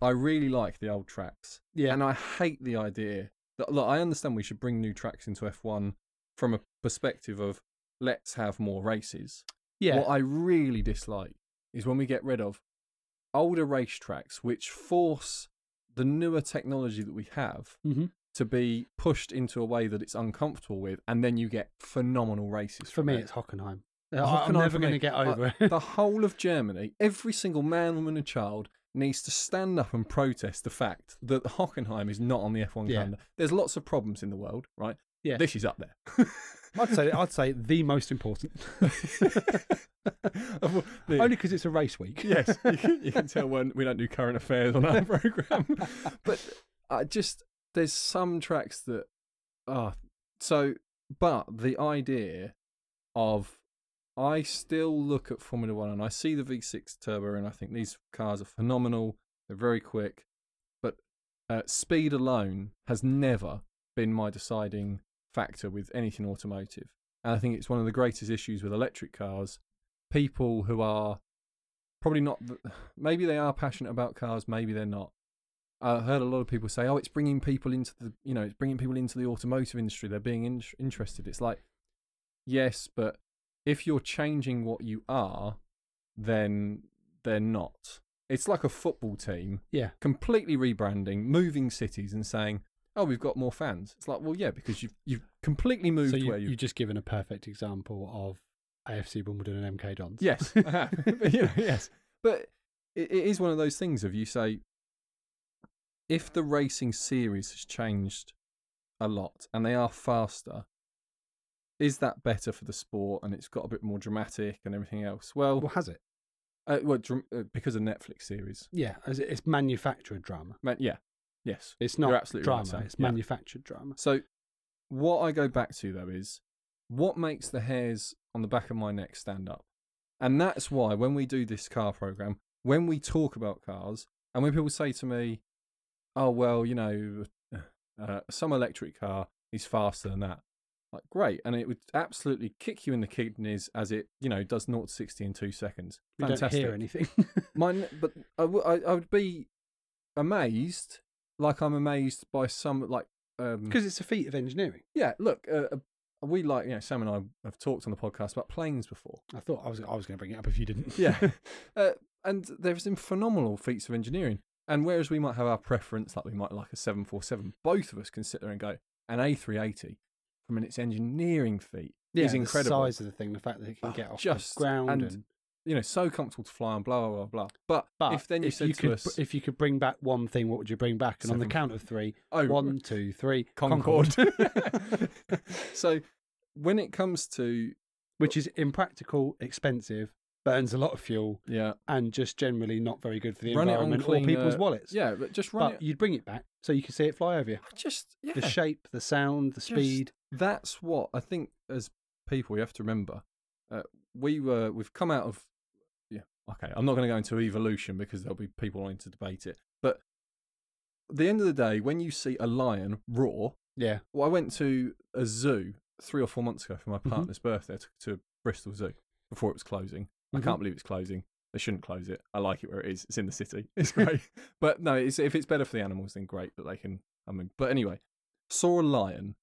Speaker 2: I really like the old tracks,
Speaker 1: yeah.
Speaker 2: and I hate the idea that look. I understand we should bring new tracks into F1 from a perspective of let's have more races.
Speaker 1: yeah.
Speaker 2: What I really dislike is when we get rid of older racetracks which force the newer technology that we have
Speaker 1: Mhm.
Speaker 2: to be pushed into a way that it's uncomfortable with, and then you get phenomenal races.
Speaker 1: For me,
Speaker 2: it.
Speaker 1: it's Hockenheim. Uh,
Speaker 2: Hockenheim
Speaker 1: I'm never going to get over it.
Speaker 2: the whole of Germany, every single man, woman, and child needs to stand up and protest the fact that Hockenheim is not on the F1
Speaker 1: Yeah.
Speaker 2: calendar. There's lots of problems in the world, right?
Speaker 1: Yeah.
Speaker 2: This is up there.
Speaker 1: I'd say I'd say the most important. Only because it's a race week.
Speaker 2: yes, you can, you can tell when we don't do current affairs on our program. But I just there's some tracks that are so. But the idea of I still look at Formula One and I see the V6 turbo and I think these cars are phenomenal. They're very quick, but uh, speed alone has never been my deciding factor with anything automotive. And I think it's one of the greatest issues with electric cars. People who are probably not, maybe they are passionate about cars, maybe they're not. I heard a lot of people say, "Oh, it's bringing people into the, you know, it's bringing people into the automotive industry. They're being in- interested." It's like, yes, but if you're changing what you are, then they're not. It's like a football team
Speaker 1: Yeah.
Speaker 2: completely rebranding, moving cities, and saying, "Oh, we've got more fans." It's like, well, yeah, because you've you've completely moved
Speaker 1: So you,
Speaker 2: where you.
Speaker 1: you've just given a perfect example of AFC Wimbledon and MK Dons.
Speaker 2: Yes, I have. But, you know, yes, but it, it is one of those things of you say, if the racing series has changed a lot and they are faster, is that better for the sport and it's got a bit more dramatic and everything else? Well,
Speaker 1: Well, has it?
Speaker 2: uh, well dram- uh, because of Netflix series,
Speaker 1: Yeah. It's manufactured drama.
Speaker 2: Man, yeah, yes,
Speaker 1: It's not
Speaker 2: absolutely right,
Speaker 1: drama.
Speaker 2: Sam.
Speaker 1: it's
Speaker 2: Yeah.
Speaker 1: manufactured drama.
Speaker 2: So, what I go back to though is what makes the hairs on the back of my neck stand up. And that's why when we do this car program, when we talk about cars, and when people say to me, oh, well, you know, uh, some electric car is faster than that. Like, great. And it would absolutely kick you in the kidneys as it, you know, does 0 to 60 in two seconds. Fantastic.
Speaker 1: don't hear anything.
Speaker 2: Mine, but I, w- I, I would be amazed, like I'm amazed by some, like, um,
Speaker 1: Because it's a feat of engineering.
Speaker 2: yeah, look, uh, uh, we like you know Sam and I have talked on the podcast about planes before.
Speaker 1: I thought I was I was going to bring it up if you didn't.
Speaker 2: Yeah, uh, and there's some phenomenal feats of engineering. And whereas we might have our preference, like we might like a seven four seven, both of us can sit there and go an A three eighty from its engineering feat
Speaker 1: yeah,
Speaker 2: is
Speaker 1: the
Speaker 2: incredible.
Speaker 1: size of the thing, the fact that it can
Speaker 2: Oh,
Speaker 1: get off
Speaker 2: just-
Speaker 1: the ground,
Speaker 2: and
Speaker 1: and,
Speaker 2: You know, so comfortable to fly on, blah blah blah blah. But,
Speaker 1: but
Speaker 2: if then you said to
Speaker 1: could,
Speaker 2: us,
Speaker 1: if you could bring back one thing, what would you bring back? And on the count of three,
Speaker 2: oh,
Speaker 1: one, two, three,
Speaker 2: Concorde. so when it comes to
Speaker 1: which is impractical, expensive, burns a lot of fuel,
Speaker 2: yeah,
Speaker 1: and just generally not very good for the
Speaker 2: Run it on
Speaker 1: environment
Speaker 2: clean,
Speaker 1: or people's
Speaker 2: uh,
Speaker 1: wallets.
Speaker 2: yeah, but just run
Speaker 1: but
Speaker 2: it.
Speaker 1: you'd bring it back so you could see it fly over you.
Speaker 2: Just yeah,
Speaker 1: The shape, the sound, the
Speaker 2: Just-
Speaker 1: speed.
Speaker 2: that's what I think as people you have to remember. Uh, we were we've come out of okay. I'm not going to go into evolution because there'll be people wanting to debate it. But at the end of the day, when you see a lion roar,
Speaker 1: Yeah,
Speaker 2: well, I went to a zoo three or four months ago for my
Speaker 1: Mhm.
Speaker 2: partner's birthday. to, to Bristol Zoo before it was closing. I
Speaker 1: Mhm.
Speaker 2: can't believe it's closing. They shouldn't close it. I like it where it is. It's in the city. It's great. but no, it's, if it's better for the animals, then great that they can. I mean, but anyway, saw a lion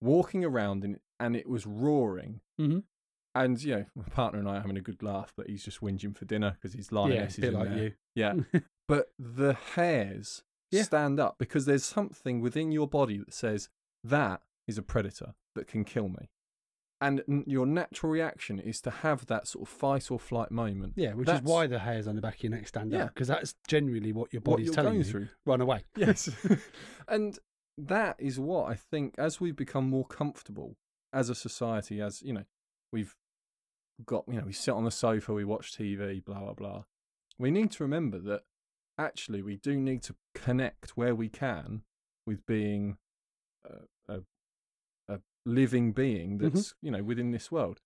Speaker 2: walking around in, and it was roaring.
Speaker 1: Mhm.
Speaker 2: And you know, my partner and I are having a good laugh, but he's just whinging for dinner because his
Speaker 1: yeah,
Speaker 2: lioness
Speaker 1: a
Speaker 2: is
Speaker 1: like
Speaker 2: there.
Speaker 1: you.
Speaker 2: Yeah, but the hairs
Speaker 1: Yeah.
Speaker 2: stand up because there's something within your body that says that is a predator. that can kill me. And n- your natural reaction is to have that sort of fight or flight moment.
Speaker 1: Yeah, which
Speaker 2: That's
Speaker 1: is why the hairs on the back of your neck stand
Speaker 2: Yeah.
Speaker 1: up because that's genuinely what your
Speaker 2: what
Speaker 1: body's
Speaker 2: you're
Speaker 1: telling you.
Speaker 2: through.
Speaker 1: Run away.
Speaker 2: Yes. and that is what I think as we've become more comfortable as a society, as you know, we've got, you know, we sit on the sofa, we watch TV, blah, blah, blah. We need to remember that actually we do need to connect where we can with being a, a, a living being mm-hmm. that's, you know, within this world.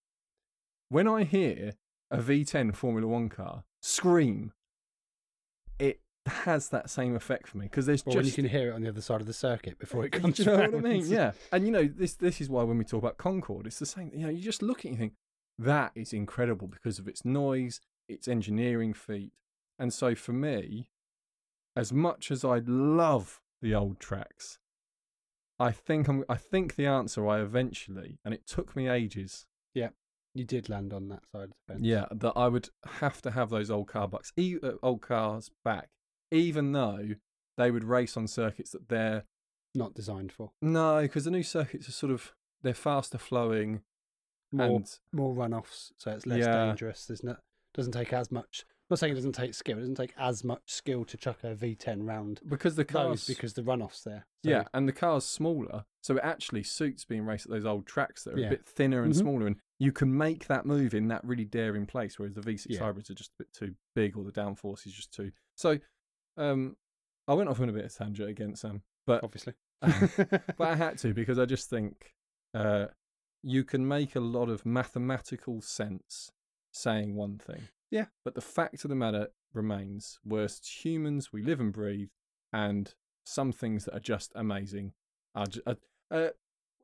Speaker 2: When I hear a V10 Formula One car scream, it has that same effect for me because there's
Speaker 1: Or when you can hear it on the other side of the circuit before it comes
Speaker 2: do you know what I mean? Yeah. And you know, this this is why when we talk about Concorde, it's the same. You know, you just look at it and you think that is incredible because of its noise, its engineering feat. And so for me, as much as I love the old tracks, I think I'm I think the answer I eventually, and it took me ages, Yeah,
Speaker 1: You did land on that side of the fence.
Speaker 2: yeah, that I would have to have those old car bucks, e- uh, old cars back, even though they would race on circuits that they're
Speaker 1: Not designed for.
Speaker 2: No, because the new circuits are sort of they're faster flowing
Speaker 1: More
Speaker 2: and
Speaker 1: more runoffs, so it's less
Speaker 2: Yeah.
Speaker 1: dangerous. There's not doesn't take as much. I'm not saying it doesn't take skill. It doesn't take as much skill to chuck a V10 round
Speaker 2: because the cars
Speaker 1: because the runoffs there. So,
Speaker 2: yeah, and the car's smaller, so it actually suits being raced at those old tracks that are
Speaker 1: Yeah.
Speaker 2: a bit thinner and
Speaker 1: Mhm.
Speaker 2: smaller, and you can make that move in that really daring place. Whereas the V6
Speaker 1: Yeah.
Speaker 2: hybrids are just a bit too big, or the downforce is just too. So, um, I went off on a bit of tangent again, Sam, but
Speaker 1: obviously.
Speaker 2: but I had to because I just think uh, you can make a lot of mathematical sense saying one thing.
Speaker 1: Yeah.
Speaker 2: But the fact of the matter remains, worst humans, we live and breathe, and some things that are just amazing are. Ju- uh, uh,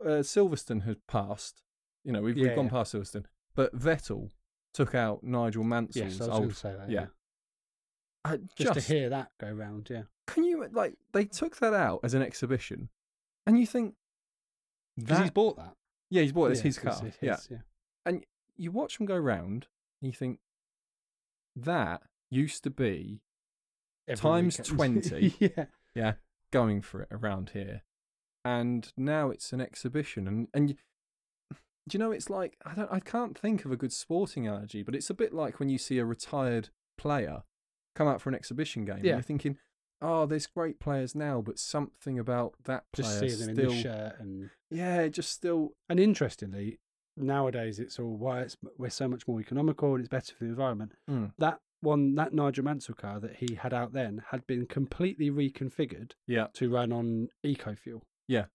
Speaker 2: uh, Silverstone has passed. You know, we've,
Speaker 1: Yeah,
Speaker 2: we've gone
Speaker 1: yeah.
Speaker 2: past Silverstone, but Vettel took out Nigel Mansell's
Speaker 1: yes, I was
Speaker 2: old.
Speaker 1: say that.
Speaker 2: yeah.
Speaker 1: Yeah.
Speaker 2: Uh,
Speaker 1: Just, to hear that go round, yeah.
Speaker 2: can you like they took that out as an exhibition, and you think
Speaker 1: Because he's bought that.
Speaker 2: Yeah he's bought it, it's
Speaker 1: Yeah,
Speaker 2: his car
Speaker 1: it's
Speaker 2: yeah
Speaker 1: his, yeah.
Speaker 2: you watch them go round and you think that used to be
Speaker 1: Every
Speaker 2: Times
Speaker 1: weekend.
Speaker 2: 20.
Speaker 1: yeah. Yeah.
Speaker 2: Going for it around here, and now it's an exhibition. And and you, do you know it's like I don't I can't think of a good sporting analogy, but it's a bit like when you see a retired player come out for an exhibition game. and
Speaker 1: Yeah.
Speaker 2: you're thinking. Oh, there's great players now, but something about that
Speaker 1: Just
Speaker 2: player
Speaker 1: seeing them
Speaker 2: still,
Speaker 1: in the shirt and
Speaker 2: yeah, just still,
Speaker 1: and interestingly, nowadays it's all why it's we're so much more economical and it's better for the environment.
Speaker 2: Mm.
Speaker 1: That one, that Nigel Mansell car that he had out then, had been completely reconfigured
Speaker 2: yeah.
Speaker 1: to run on eco fuel, yeah.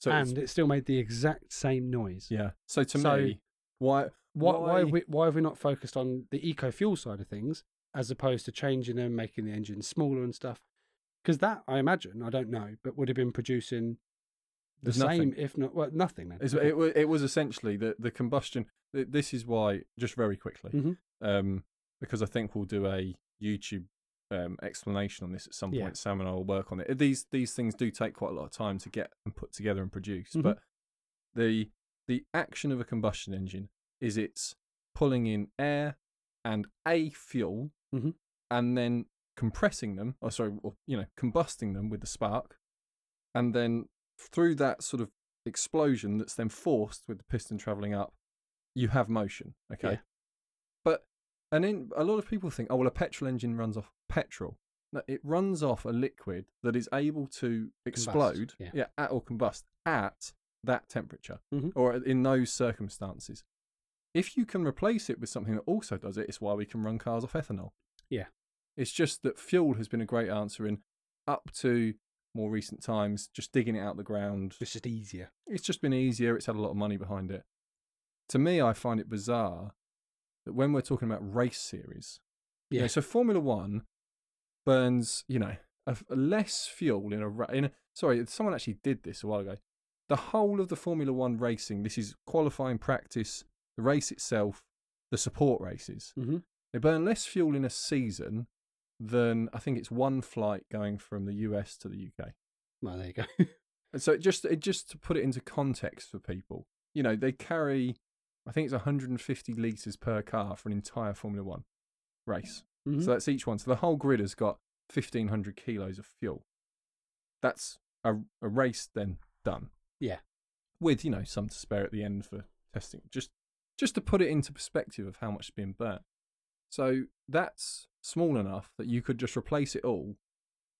Speaker 2: So it's-
Speaker 1: and it still made the exact same noise.
Speaker 2: yeah. So to
Speaker 1: So-
Speaker 2: me, why
Speaker 1: Why, why, have we, why have we not focused on the eco fuel side of things as opposed to changing them, making the engines smaller and stuff? Because that, I imagine, I don't know, but would have been producing the
Speaker 2: There's
Speaker 1: same,
Speaker 2: nothing.
Speaker 1: if not well, nothing. Then
Speaker 2: It's, it, wa- it was essentially the, the combustion. th- This is why, just very quickly,
Speaker 1: Mhm.
Speaker 2: um, because I think we'll do a YouTube um, explanation on this at some
Speaker 1: Yeah.
Speaker 2: point. Sam and I will work on it. These these things do take quite a lot of time to get and put together and produce.
Speaker 1: Mhm.
Speaker 2: But the the action of a combustion engine is it's pulling in air and a fuel,
Speaker 1: Mhm.
Speaker 2: and then compressing them, or sorry, or, you know, combusting them with the spark, and then through that sort of explosion that's then forced with the piston traveling up, you have motion. Okay.
Speaker 1: Yeah.
Speaker 2: But and in a lot of people think, oh well, a petrol engine runs off petrol. No, it runs off a liquid that is able to explode,
Speaker 1: yeah.
Speaker 2: at, or combust at that temperature,
Speaker 1: Mhm.
Speaker 2: or in those circumstances. If you can replace it with something that also does it, it's why we can run cars off ethanol.
Speaker 1: Yeah.
Speaker 2: It's just that fuel has been a great answer in up to more recent times, just digging it out the ground.
Speaker 1: It's just easier.
Speaker 2: It's just been easier. It's had a lot of money behind it. To me, I find it bizarre that when we're talking about race series, you know,
Speaker 1: Yeah.
Speaker 2: so Formula One burns, you know, a, a less fuel in a, in a. Sorry, someone actually did this a while ago. The whole of the Formula One racing, this is qualifying practice, the race itself, the support races.
Speaker 1: Mhm.
Speaker 2: They burn less fuel in a season than I think it's one flight going from the US to the UK.
Speaker 1: Well, there you go.
Speaker 2: And so it just it just to put it into context for people, you know, they carry I think it's 150 liters per car for an entire Formula One race.
Speaker 1: Mhm.
Speaker 2: So that's each one. So the whole grid has got 1500 kilos of fuel. That's a, a race then done.
Speaker 1: Yeah.
Speaker 2: with you know some to spare at the end for testing. Just just to put it into perspective of how much is being burnt. So that's small enough that you could just replace it all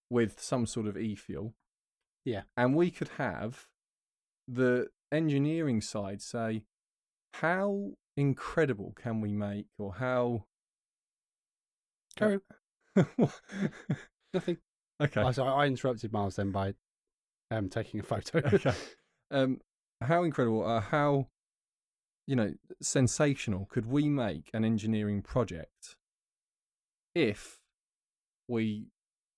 Speaker 2: with some sort of e-fuel.
Speaker 1: Yeah.
Speaker 2: And we could have the engineering side say, how incredible can we make, or how.
Speaker 1: Carry Nothing.
Speaker 2: okay.
Speaker 1: I, sorry, I interrupted Miles then by um, taking a photo.
Speaker 2: okay. Um, how incredible, uh, how, you know, sensational could we make an engineering project if we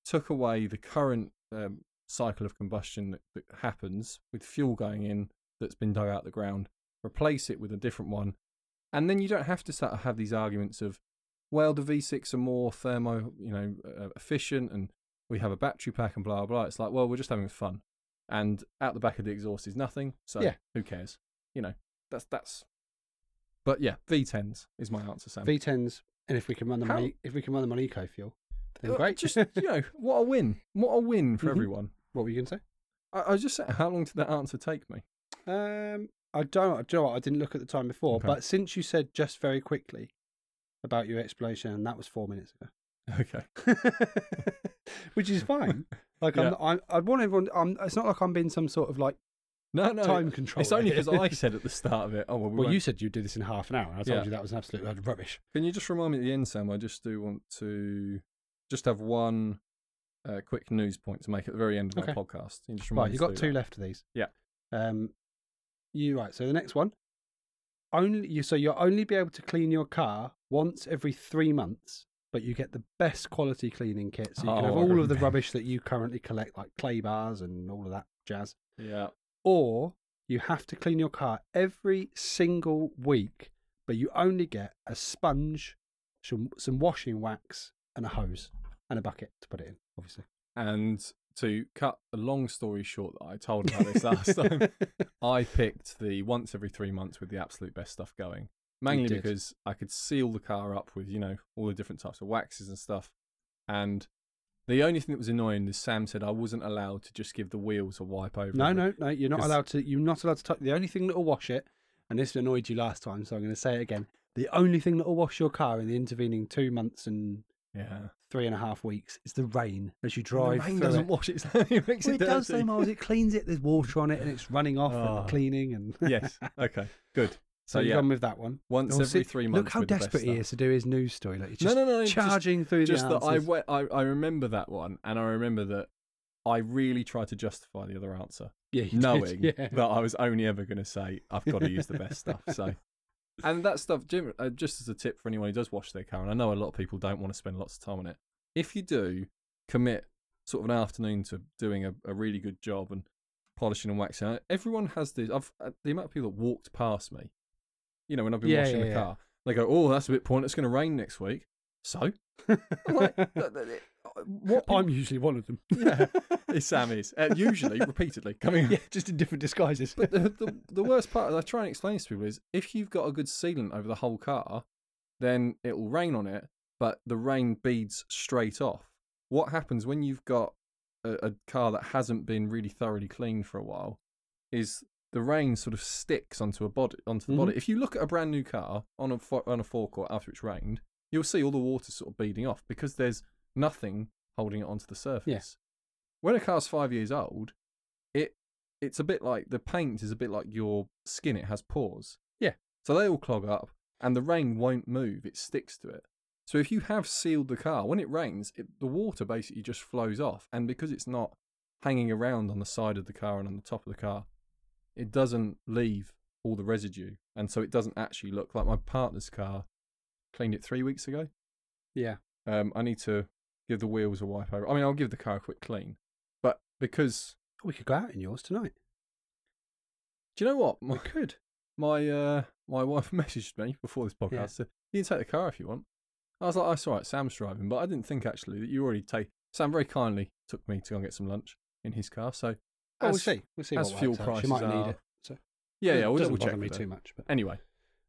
Speaker 2: took away the current um, cycle of combustion that, that happens with fuel going in that's been dug out the ground, replace it with a different one, and then you don't have to start to have these arguments of, well, the V6 are more thermo, you know, uh, efficient, and we have a battery pack and blah blah. blah. It's like, well, we're just having fun, and out the back of the exhaust is nothing, so
Speaker 1: Yeah.
Speaker 2: who cares? You know, that's that's. But yeah, V10s is my answer, Sam.
Speaker 1: V10s, and if we can run them
Speaker 2: How-
Speaker 1: on e- if we can run them on eco fuel, then
Speaker 2: Uh,
Speaker 1: great.
Speaker 2: Just you know, what a win! What a win for
Speaker 1: Mhm.
Speaker 2: everyone.
Speaker 1: what were you going to say?
Speaker 2: I, I was just saying, how long did that answer take me?
Speaker 1: Um, I don't. Do you know what? I didn't look at the time before,
Speaker 2: Okay.
Speaker 1: but since you said just very quickly about your explanation, and that was four minutes ago.
Speaker 2: Okay.
Speaker 1: which is fine. Like
Speaker 2: Yeah.
Speaker 1: I'm, I, I want everyone. I'm, it's not like I'm being some sort of like
Speaker 2: No, no.
Speaker 1: time control.
Speaker 2: It's only because I said at the start of it. Oh well, we
Speaker 1: well, you said you'd do this in half an hour, and I told
Speaker 2: Yeah.
Speaker 1: you that was an absolute load of rubbish.
Speaker 2: Can you just remind me at the end, Sam? I just do want to just have one uh, quick news point to make at the very end of
Speaker 1: Okay.
Speaker 2: our podcast. You just
Speaker 1: Right, you
Speaker 2: to
Speaker 1: got two
Speaker 2: that?
Speaker 1: left of these.
Speaker 2: Yeah.
Speaker 1: Um, you right. So the next one, only you. So you'll only be able to clean your car once every three months, but you get the best quality cleaning kit. So you can
Speaker 2: Oh,
Speaker 1: have all of the rubbish that you currently collect, like clay bars and all of that jazz.
Speaker 2: Yeah.
Speaker 1: Or you have to clean your car every single week, but you only get a sponge, some some washing wax, and a hose and a bucket to put it in. Obviously.
Speaker 2: And to cut a long story short, that I told about this last time. I picked the once every three months with the absolute best stuff going. Mainly because I could seal the car up with, you know, all the different types of waxes and stuff. And the only thing that was annoying is Sam said I wasn't allowed to just give the wheels a wipe over.
Speaker 1: No, no, no. You're not allowed to. You're not allowed to touch. The only thing that will wash it, and this annoyed you last time, so I'm going to say it again. The only thing that will wash your car in the intervening two months and
Speaker 2: Yeah.
Speaker 1: three and a half weeks is the rain as you drive.
Speaker 2: The
Speaker 1: rain
Speaker 2: doesn't
Speaker 1: it.
Speaker 2: wash it. it makes
Speaker 1: Well,
Speaker 2: it,
Speaker 1: it does, though, Miles. It cleans it. There's water on it, and it's running off
Speaker 2: Oh.
Speaker 1: and ah. cleaning. And
Speaker 2: yes. Okay. Good.
Speaker 1: So
Speaker 2: So
Speaker 1: you've
Speaker 2: yeah,
Speaker 1: gone with that one.
Speaker 2: once
Speaker 1: Or
Speaker 2: every
Speaker 1: see-
Speaker 2: three months.
Speaker 1: Look how
Speaker 2: with the best
Speaker 1: desperate he is to do his news story. Like he's
Speaker 2: No,
Speaker 1: just
Speaker 2: no, no. just-
Speaker 1: charging through
Speaker 2: just
Speaker 1: the
Speaker 2: that I,
Speaker 1: answers.
Speaker 2: went, I I remember that one, and I remember that I really tried to justify the other answer,
Speaker 1: yeah, you did,
Speaker 2: knowing
Speaker 1: yeah.
Speaker 2: that I was only ever going to say I've got to use the best stuff. So, and that stuff, Jim, uh, just as a tip for anyone who does wash their car, and I know a lot of people don't want to spend lots of time on it. If you do commit sort of an afternoon to doing a, a really good job and polishing and waxing, everyone has this. I've uh, the amount of people that walked past me, you know, when I've been
Speaker 1: Yeah,
Speaker 2: washing
Speaker 1: yeah,
Speaker 2: the car, they go, "Oh, that's a bit pointless. It's going to rain next week." So, I'm like, th- what?
Speaker 1: I'm usually one of them.
Speaker 2: yeah, Sam is uh, usually repeatedly coming.
Speaker 1: yeah, just in different disguises.
Speaker 2: But the, the the worst part, I try and explain this to people, is if you've got a good sealant over the whole car, then it will rain on it, but the rain beads straight off. What happens when you've got a, a car that hasn't been really thoroughly cleaned for a while? Is the rain sort of sticks onto a body onto the body.
Speaker 1: Mhm.
Speaker 2: If you look at a brand new car on a on a forecourt after it's rained, you'll see all the water sort of beading off because there's nothing holding it onto the surface. When a car's five years old, it it's a bit like the paint is a bit like your skin. It has pores.
Speaker 1: Yeah.
Speaker 2: So they all clog up, and the rain won't move. It sticks to it. So if you have sealed the car, when it rains, it, the water basically just flows off, and because it's not hanging around on the side of the car and on the top of the car, it doesn't leave all the residue, and so it doesn't actually look like my partner's car. Cleaned it three weeks ago.
Speaker 1: yeah.
Speaker 2: Um, I need to give the wheels a wipe over. I mean, I'll give the car a quick clean, but because
Speaker 1: We could go out in yours tonight.
Speaker 2: do you know what
Speaker 1: We
Speaker 2: my
Speaker 1: could.
Speaker 2: my uh my wife messaged me before this podcast
Speaker 1: Yeah.
Speaker 2: said you can take the car if you want. I was like, that's all right, Sam's driving, but I didn't think actually that you already take. Sam very kindly took me to go and get some lunch in his car. So
Speaker 1: Oh, we'll see. We'll see
Speaker 2: as
Speaker 1: what
Speaker 2: fuel
Speaker 1: out. She
Speaker 2: prices
Speaker 1: might need
Speaker 2: are-
Speaker 1: it. So
Speaker 2: yeah, yeah, we'll
Speaker 1: doesn't
Speaker 2: double
Speaker 1: bother
Speaker 2: check
Speaker 1: me
Speaker 2: with her.
Speaker 1: too much. But
Speaker 2: Anyway,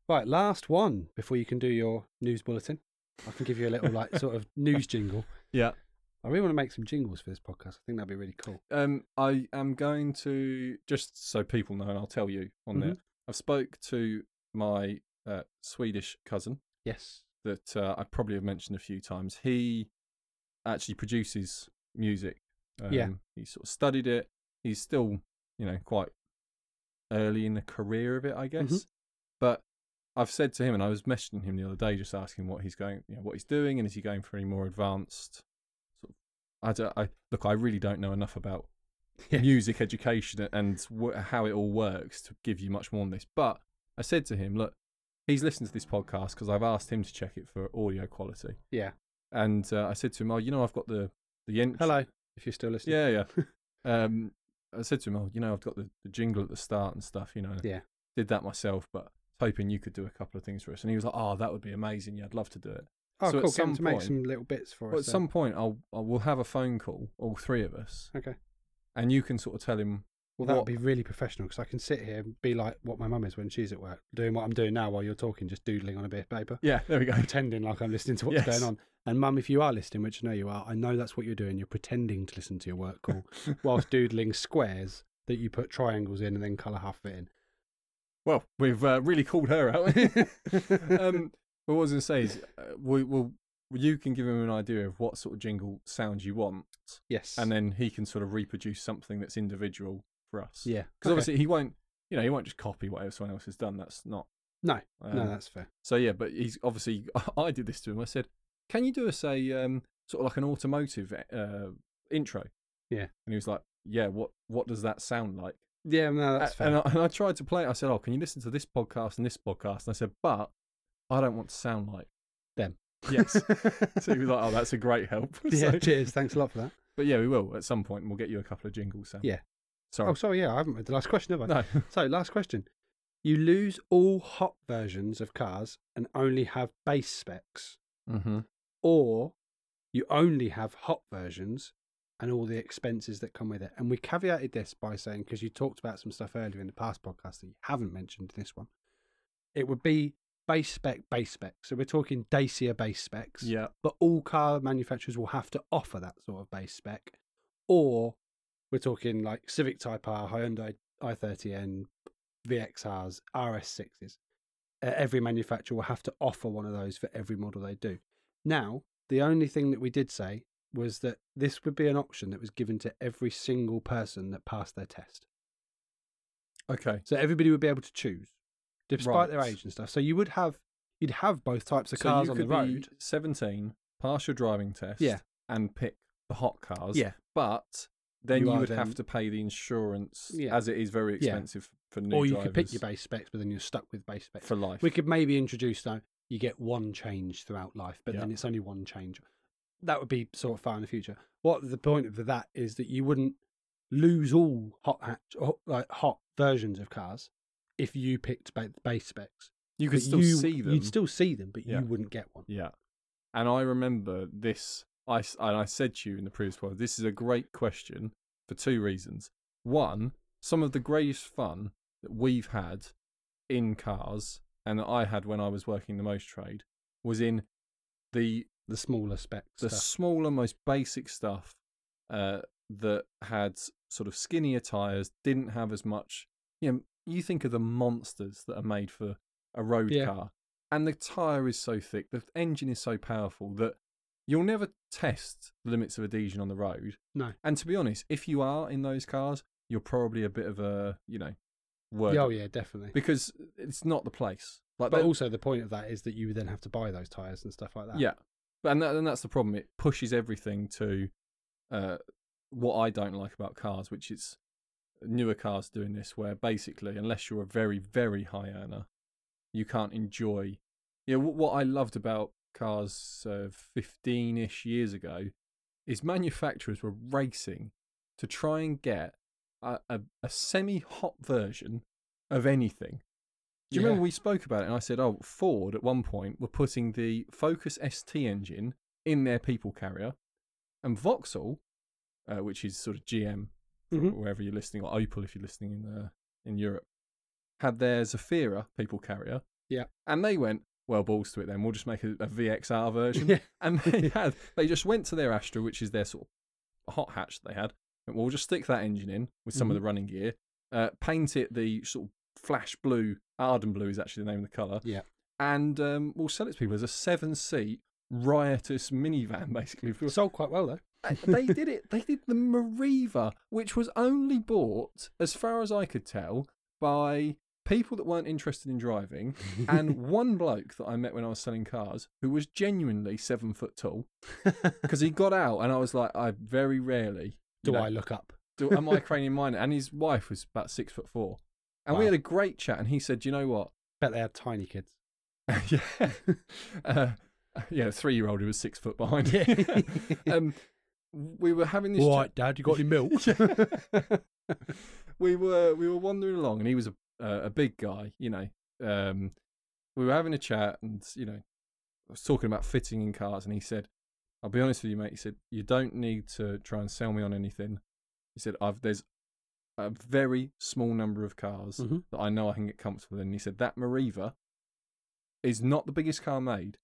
Speaker 1: right, last one before you can do your news bulletin. I can give you a little like sort of news jingle.
Speaker 2: yeah,
Speaker 1: I really want to make some jingles for this podcast. I think that'd be really cool.
Speaker 2: Um, I am going to just so people know, and I'll tell you on there. I've spoke to my uh, Swedish cousin
Speaker 1: Yes.
Speaker 2: that uh, I probably have mentioned a few times. He actually produces music. Um,
Speaker 1: Yeah.
Speaker 2: He sort of studied it. He's still, you know, quite early in the career of it, I guess.
Speaker 1: Mhm.
Speaker 2: But I've said to him, and I was messaging him the other day, just asking what he's going, you know, what he's doing, and is he going for any more advanced? Sort of, I. I look. I really don't know enough about
Speaker 1: Yeah.
Speaker 2: music education and how it all works to give you much more on this. But I said to him, look, he's listened to this podcast because I've asked him to check it for audio quality,
Speaker 1: Yeah.
Speaker 2: and uh, I said to him, oh, you know, I've got the the entry.
Speaker 1: Hello, if you're still listening.
Speaker 2: Yeah, yeah. um, I said to him, oh, you know, I've got the, the jingle at the start and stuff. You know,
Speaker 1: Yeah.
Speaker 2: Did that myself, but hoping you could do a couple of things for us. And he was like, oh, that would be amazing. Yeah, I'd love to do it.
Speaker 1: Oh,
Speaker 2: So at
Speaker 1: cool. Get
Speaker 2: some
Speaker 1: to make some little bits for
Speaker 2: Well,
Speaker 1: us.
Speaker 2: at some point, I'll, I will have a phone call, all three of us.
Speaker 1: Okay.
Speaker 2: and you can sort of tell him.
Speaker 1: Well, that would be really professional because I can sit here and be like what my mum is when she's at work, doing what I'm doing now while you're talking, just doodling on a bit of paper,
Speaker 2: Yeah, there we go.
Speaker 1: pretending like I'm listening to what's
Speaker 2: Yes.
Speaker 1: going on. And mum, if you are listening, which I know you are, I know that's what you're doing. You're pretending to listen to your work call whilst doodling squares that you put triangles in and then colour half of it in.
Speaker 2: Well, we've uh, really called her out. um, but what I was going to say is, uh, we will. You can give him an idea of what sort of jingle sound you want,
Speaker 1: Yes.
Speaker 2: and then he can sort of reproduce something that's individual for us.
Speaker 1: yeah.
Speaker 2: Because
Speaker 1: okay.
Speaker 2: obviously he won't, you know, he won't just copy whatever someone else has done. That's not.
Speaker 1: No,
Speaker 2: Um,
Speaker 1: no, that's fair.
Speaker 2: So yeah, but he's obviously. I did this to him. I said, "Can you do us a um, sort of like an automotive uh, intro?"
Speaker 1: Yeah.
Speaker 2: And he was like, "Yeah. What What does that sound like?"
Speaker 1: Yeah, no, that's fair.
Speaker 2: and, I, and I tried to play it. I said, "Oh, can you listen to this podcast and this podcast?" And I said, "But I don't want to sound like
Speaker 1: Them.
Speaker 2: Yes. so he was like, "Oh, that's a great help."
Speaker 1: yeah,
Speaker 2: So-
Speaker 1: cheers. Thanks a lot for that.
Speaker 2: but yeah, we will at some point. and We'll get you a couple of jingles. Sam.
Speaker 1: Yeah.
Speaker 2: Sorry.
Speaker 1: Oh, sorry, yeah, I haven't read the last question, have I?
Speaker 2: no.
Speaker 1: So, last question. You lose all hot versions of cars and only have base specs,
Speaker 2: mm-hmm.
Speaker 1: or you only have hot versions and all the expenses that come with it. And we caveated this by saying, because you talked about some stuff earlier in the past podcast that you haven't mentioned in this one, it would be base spec, base spec. So, we're talking Dacia base specs,
Speaker 2: Yeah.
Speaker 1: but all car manufacturers will have to offer that sort of base spec, or we're talking like Civic Type R, Hyundai i30N, VXRs, RS6s. Uh, every manufacturer will have to offer one of those for every model they do. Now, the only thing that we did say was that this would be an option that was given to every single person that passed their test.
Speaker 2: Okay.
Speaker 1: So everybody would be able to choose, despite their age and stuff. So you would have you'd have both types of
Speaker 2: so
Speaker 1: cars on the road.
Speaker 2: seventeen, pass your driving test,
Speaker 1: Yeah.
Speaker 2: and pick the hot cars.
Speaker 1: Yeah.
Speaker 2: But then
Speaker 1: You
Speaker 2: you, would
Speaker 1: then-
Speaker 2: have to pay the insurance,
Speaker 1: Yeah.
Speaker 2: as it is very
Speaker 1: Yeah.
Speaker 2: expensive for new
Speaker 1: Or you
Speaker 2: drivers
Speaker 1: could pick your base specs, but then you're stuck with base specs.
Speaker 2: for life.
Speaker 1: We could maybe introduce though you get one change throughout life, but
Speaker 2: Yeah.
Speaker 1: then it's only one change. That would be sort of far in the future. What the point of that is that you wouldn't lose all hot hatch, hot- like hot versions of cars if you picked base specs.
Speaker 2: you could
Speaker 1: But
Speaker 2: still
Speaker 1: you-
Speaker 2: see them.
Speaker 1: You'd still see them, but
Speaker 2: Yeah.
Speaker 1: you wouldn't get one.
Speaker 2: Yeah. And I remember this, I, and I said to you in the previous one, this is a great question for two reasons. One, some of the greatest fun that we've had in cars and that I had when I was working the most trade was in the
Speaker 1: The smaller specs.
Speaker 2: the
Speaker 1: stuff.
Speaker 2: smaller, most basic stuff uh, that had sort of skinnier tires, didn't have as much. You know, you think of the monsters that are made for a road
Speaker 1: Yeah.
Speaker 2: car, and the tire is so thick, the engine is so powerful that you'll never test the limits of adhesion on the road.
Speaker 1: No.
Speaker 2: And to be honest, if you are in those cars, you're probably a bit of a, you know, word
Speaker 1: Oh yeah, definitely.
Speaker 2: because it's not the place. Like,
Speaker 1: But also the point of that is that you would then have to buy those tires and stuff like that.
Speaker 2: Yeah, but and, that, and that's the problem. It pushes everything to uh, what I don't like about cars, which is newer cars doing this, where basically, unless you're a very very high earner, you can't enjoy. You know, what I loved about cars fifteen-ish years ago is manufacturers were racing to try and get a, a, a semi-hot version of anything. Do you
Speaker 1: Yeah.
Speaker 2: remember we spoke about it? And I said, oh, Ford at one point were putting the Focus ST engine in their people carrier, and Vauxhall, uh, which is sort of GM,
Speaker 1: Mhm.
Speaker 2: wherever you're listening, or Opel if you're listening in uh, in Europe, had their Zafira people carrier.
Speaker 1: Yeah.
Speaker 2: and they went, well, balls to it. Then we'll just make a, a VXR version.
Speaker 1: Yeah.
Speaker 2: And they had they just went to their Astra, which is their sort of hot hatch that they had. And we'll just stick that engine in with some of
Speaker 1: Mm-hmm.
Speaker 2: the running gear, uh, paint it the sort of flash blue. Arden blue is actually the name of the color.
Speaker 1: Yeah.
Speaker 2: And um, we'll sell it to people as a seven seat riotous minivan, basically.
Speaker 1: Sold quite well though.
Speaker 2: Uh, they did it. They did the Meriva, which was only bought, as far as I could tell, by people that weren't interested in driving, and one bloke that I met when I was selling cars who was genuinely seven foot tall. Because he got out, and I was like, I very rarely
Speaker 1: Do
Speaker 2: know,
Speaker 1: I look up?
Speaker 2: do am I cranium miner? And his wife was about six foot four, and we had a great chat. And he said, "Do you know what?
Speaker 1: Bet they had tiny kids.
Speaker 2: yeah, uh, yeah, three year old who was six foot behind.
Speaker 1: Yeah.
Speaker 2: um, we were having this. chat-
Speaker 1: Right, Dad, you got any milk?
Speaker 2: we were we were wandering along, and he was a uh, a big guy. You know, um, we were having a chat, and you know, I was talking about fitting in cars, and he said, "I'll be honest with you, mate." He said, "You don't need to try and sell me on anything." He said, "I've there's a very small number of cars
Speaker 1: Mhm.
Speaker 2: that I know I can get comfortable in." And he said that Meriva is not the biggest car made,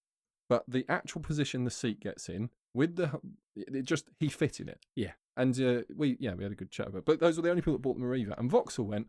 Speaker 2: but the actual position the seat gets in with the it just he fitted it.
Speaker 1: Yeah.
Speaker 2: And uh, we yeah we had a good chat about. It. But those were the only people that bought the Meriva. And Vauxhall went,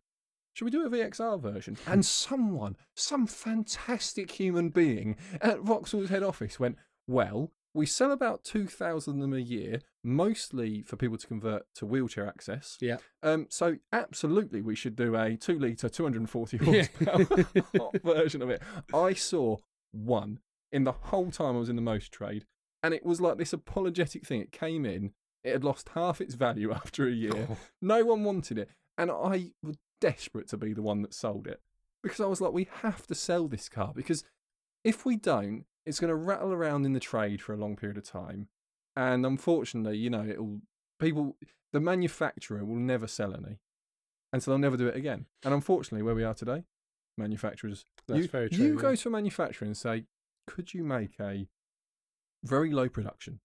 Speaker 2: should we do a VXR version? And someone, some fantastic human being at Vauxhall's head office went, well, we sell about 2,000 of them a year, mostly for people to convert to wheelchair access.
Speaker 1: Yeah.
Speaker 2: Um, so absolutely, we should do a two litre, 240 horsepower version of it. I saw one in the whole time I was in the most trade, and it was like this apologetic thing. It came in, it had lost half its value after a year.
Speaker 1: Oh,
Speaker 2: No one wanted it. And I desperate to be the one that sold it because I was like, we have to sell this car because if we don't, it's going to rattle around in the trade for a long period of time. And unfortunately, you know, it'll people, the manufacturer will never sell any. And so they'll never do it again. And unfortunately, where we are today, manufacturers,
Speaker 1: That's
Speaker 2: you,
Speaker 1: very true.
Speaker 2: you
Speaker 1: yeah.
Speaker 2: go to a manufacturer and say, could you make a very low production,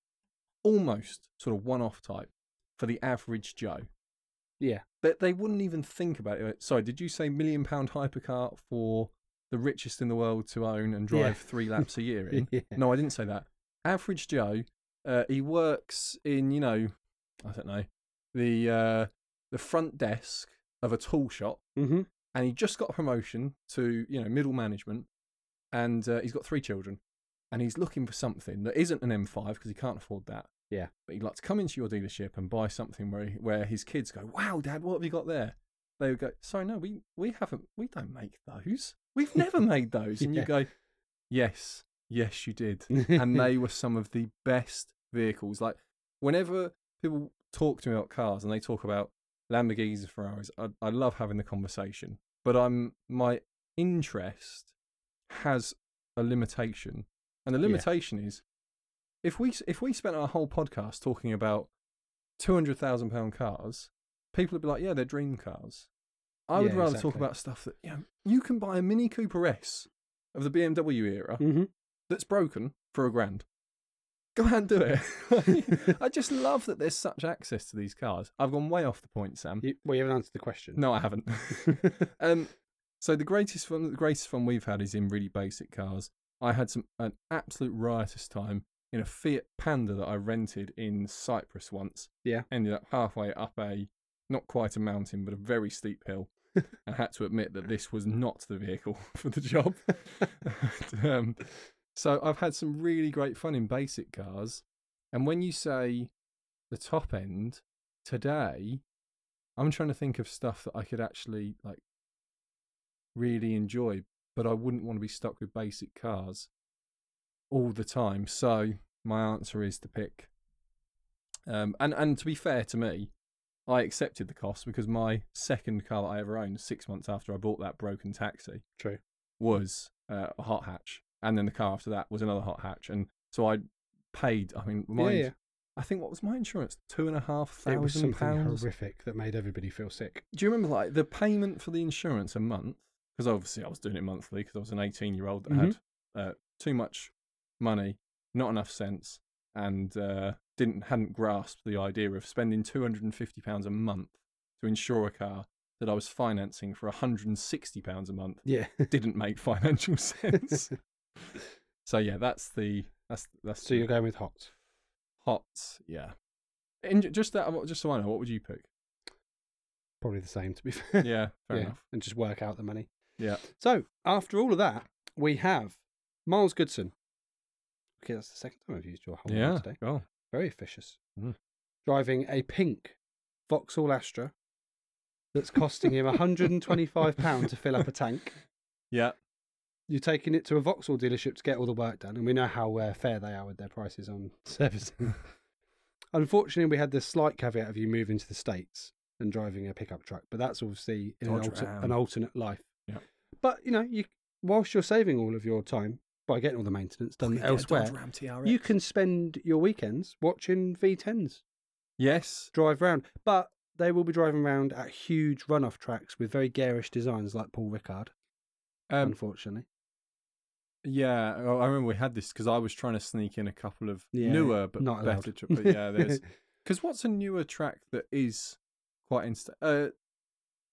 Speaker 2: almost sort of one off type for the average Joe?
Speaker 1: Yeah.
Speaker 2: They, they wouldn't even think about it. Sorry, did you say million pound hypercar for the richest in the world to own and drive
Speaker 1: Yeah.
Speaker 2: three laps a year in?
Speaker 1: Yeah.
Speaker 2: No, I didn't say that. Average Joe, uh, he works in, you know, I don't know, the uh, the front desk of a tool shop,
Speaker 1: Mm-hmm.
Speaker 2: and he just got a promotion to, you know, middle management, and uh, he's got three children, and he's looking for something that isn't an M5 because he can't afford that.
Speaker 1: Yeah.
Speaker 2: But he'd like to come into your dealership and buy something where he, where his kids go, "Wow, Dad, what have you got there?" They would go, "Sorry, no, we we haven't, we don't make those. We've never made those." And you go, "Yes, yes, you did." and they were some of the best vehicles. Like whenever people talk to me about cars and they talk about Lamborghinis and Ferraris, I, I love having the conversation. But I'm my interest has a limitation, and the
Speaker 1: Yeah.
Speaker 2: limitation is if we if we spent our whole podcast talking about two hundred thousand pound cars, people would be like, "Yeah, they're dream cars." I would
Speaker 1: Yeah,
Speaker 2: rather talk about stuff that you know you can buy a Mini Cooper S of the BMW era
Speaker 1: mm-hmm.
Speaker 2: that's broken for a grand. Go out and do it. I just love that there's such access to these cars. I've gone way off the point, Sam.
Speaker 1: you, well, you haven't answered the question.
Speaker 2: No, I haven't. um, so the greatest fun, the greatest fun we've had is in really basic cars. I had some an absolute riotous time in a Fiat Panda that I rented in Cyprus once.
Speaker 1: Yeah.
Speaker 2: Ended up halfway up a not quite a mountain, but a very steep hill. and had to admit that this was not the vehicle for the job. um, so I've had some really great fun in basic cars. And when you say the top end today, I'm trying to think of stuff that I could actually like really enjoy, but I wouldn't want to be stuck with basic cars all the time. So my answer is to pick. Um, and and to be fair to me, I accepted the cost because my second car that I ever owned, six months after I bought that broken taxi,
Speaker 1: True.
Speaker 2: was uh, a hot hatch, and then the car after that was another hot hatch, and so I paid. I mean,
Speaker 1: Yeah, yeah.
Speaker 2: I think what was my insurance? Two and a half
Speaker 1: It was something
Speaker 2: pounds.
Speaker 1: horrific that made everybody feel sick.
Speaker 2: Do you remember like the payment for the insurance a month? Because obviously I was doing it monthly because I was an 18 year old that had uh, too much money, not enough sense, and uh, didn't hadn't grasped the idea of spending 250 pounds a month to insure a car that I was financing for 160 pounds a month.
Speaker 1: Yeah.
Speaker 2: Didn't make financial sense. so yeah, that's the that's that's
Speaker 1: So
Speaker 2: the
Speaker 1: you're going with hot.
Speaker 2: hot. Yeah. And just that, just so I know, what would you pick?
Speaker 1: Probably the same, to be fair.
Speaker 2: Yeah, fair
Speaker 1: Yeah,
Speaker 2: enough.
Speaker 1: And just work out the money.
Speaker 2: Yeah.
Speaker 1: So after all of that, we have Miles Goodson. Okay, that's the second time I've used your whole name
Speaker 2: Yeah.
Speaker 1: today.
Speaker 2: Oh,
Speaker 1: Very officious.
Speaker 2: Mm.
Speaker 1: Driving a pink Vauxhall Astra that's costing him £125 to fill up a tank.
Speaker 2: yeah.
Speaker 1: You're taking it to a Vauxhall dealership to get all the work done, and we know how uh, fair they are with their prices on servicing. Unfortunately, we had the slight caveat of you moving to the States and driving a pickup truck, but that's obviously in an, alter- an alternate life.
Speaker 2: Yeah.
Speaker 1: But, you know, you whilst you're saving all of your time by getting all the maintenance done elsewhere, you can spend your weekends watching V10s
Speaker 2: Yes.
Speaker 1: drive around. But they will be driving around at huge run-off tracks with very garish designs like Paul Ricard,
Speaker 2: Um,
Speaker 1: unfortunately.
Speaker 2: yeah. oh, I remember we had this because I was trying to sneak in a couple of
Speaker 1: Yeah,
Speaker 2: newer but
Speaker 1: not
Speaker 2: better. Tra- but yeah, there's because what's a newer track that is quite instant? Uh,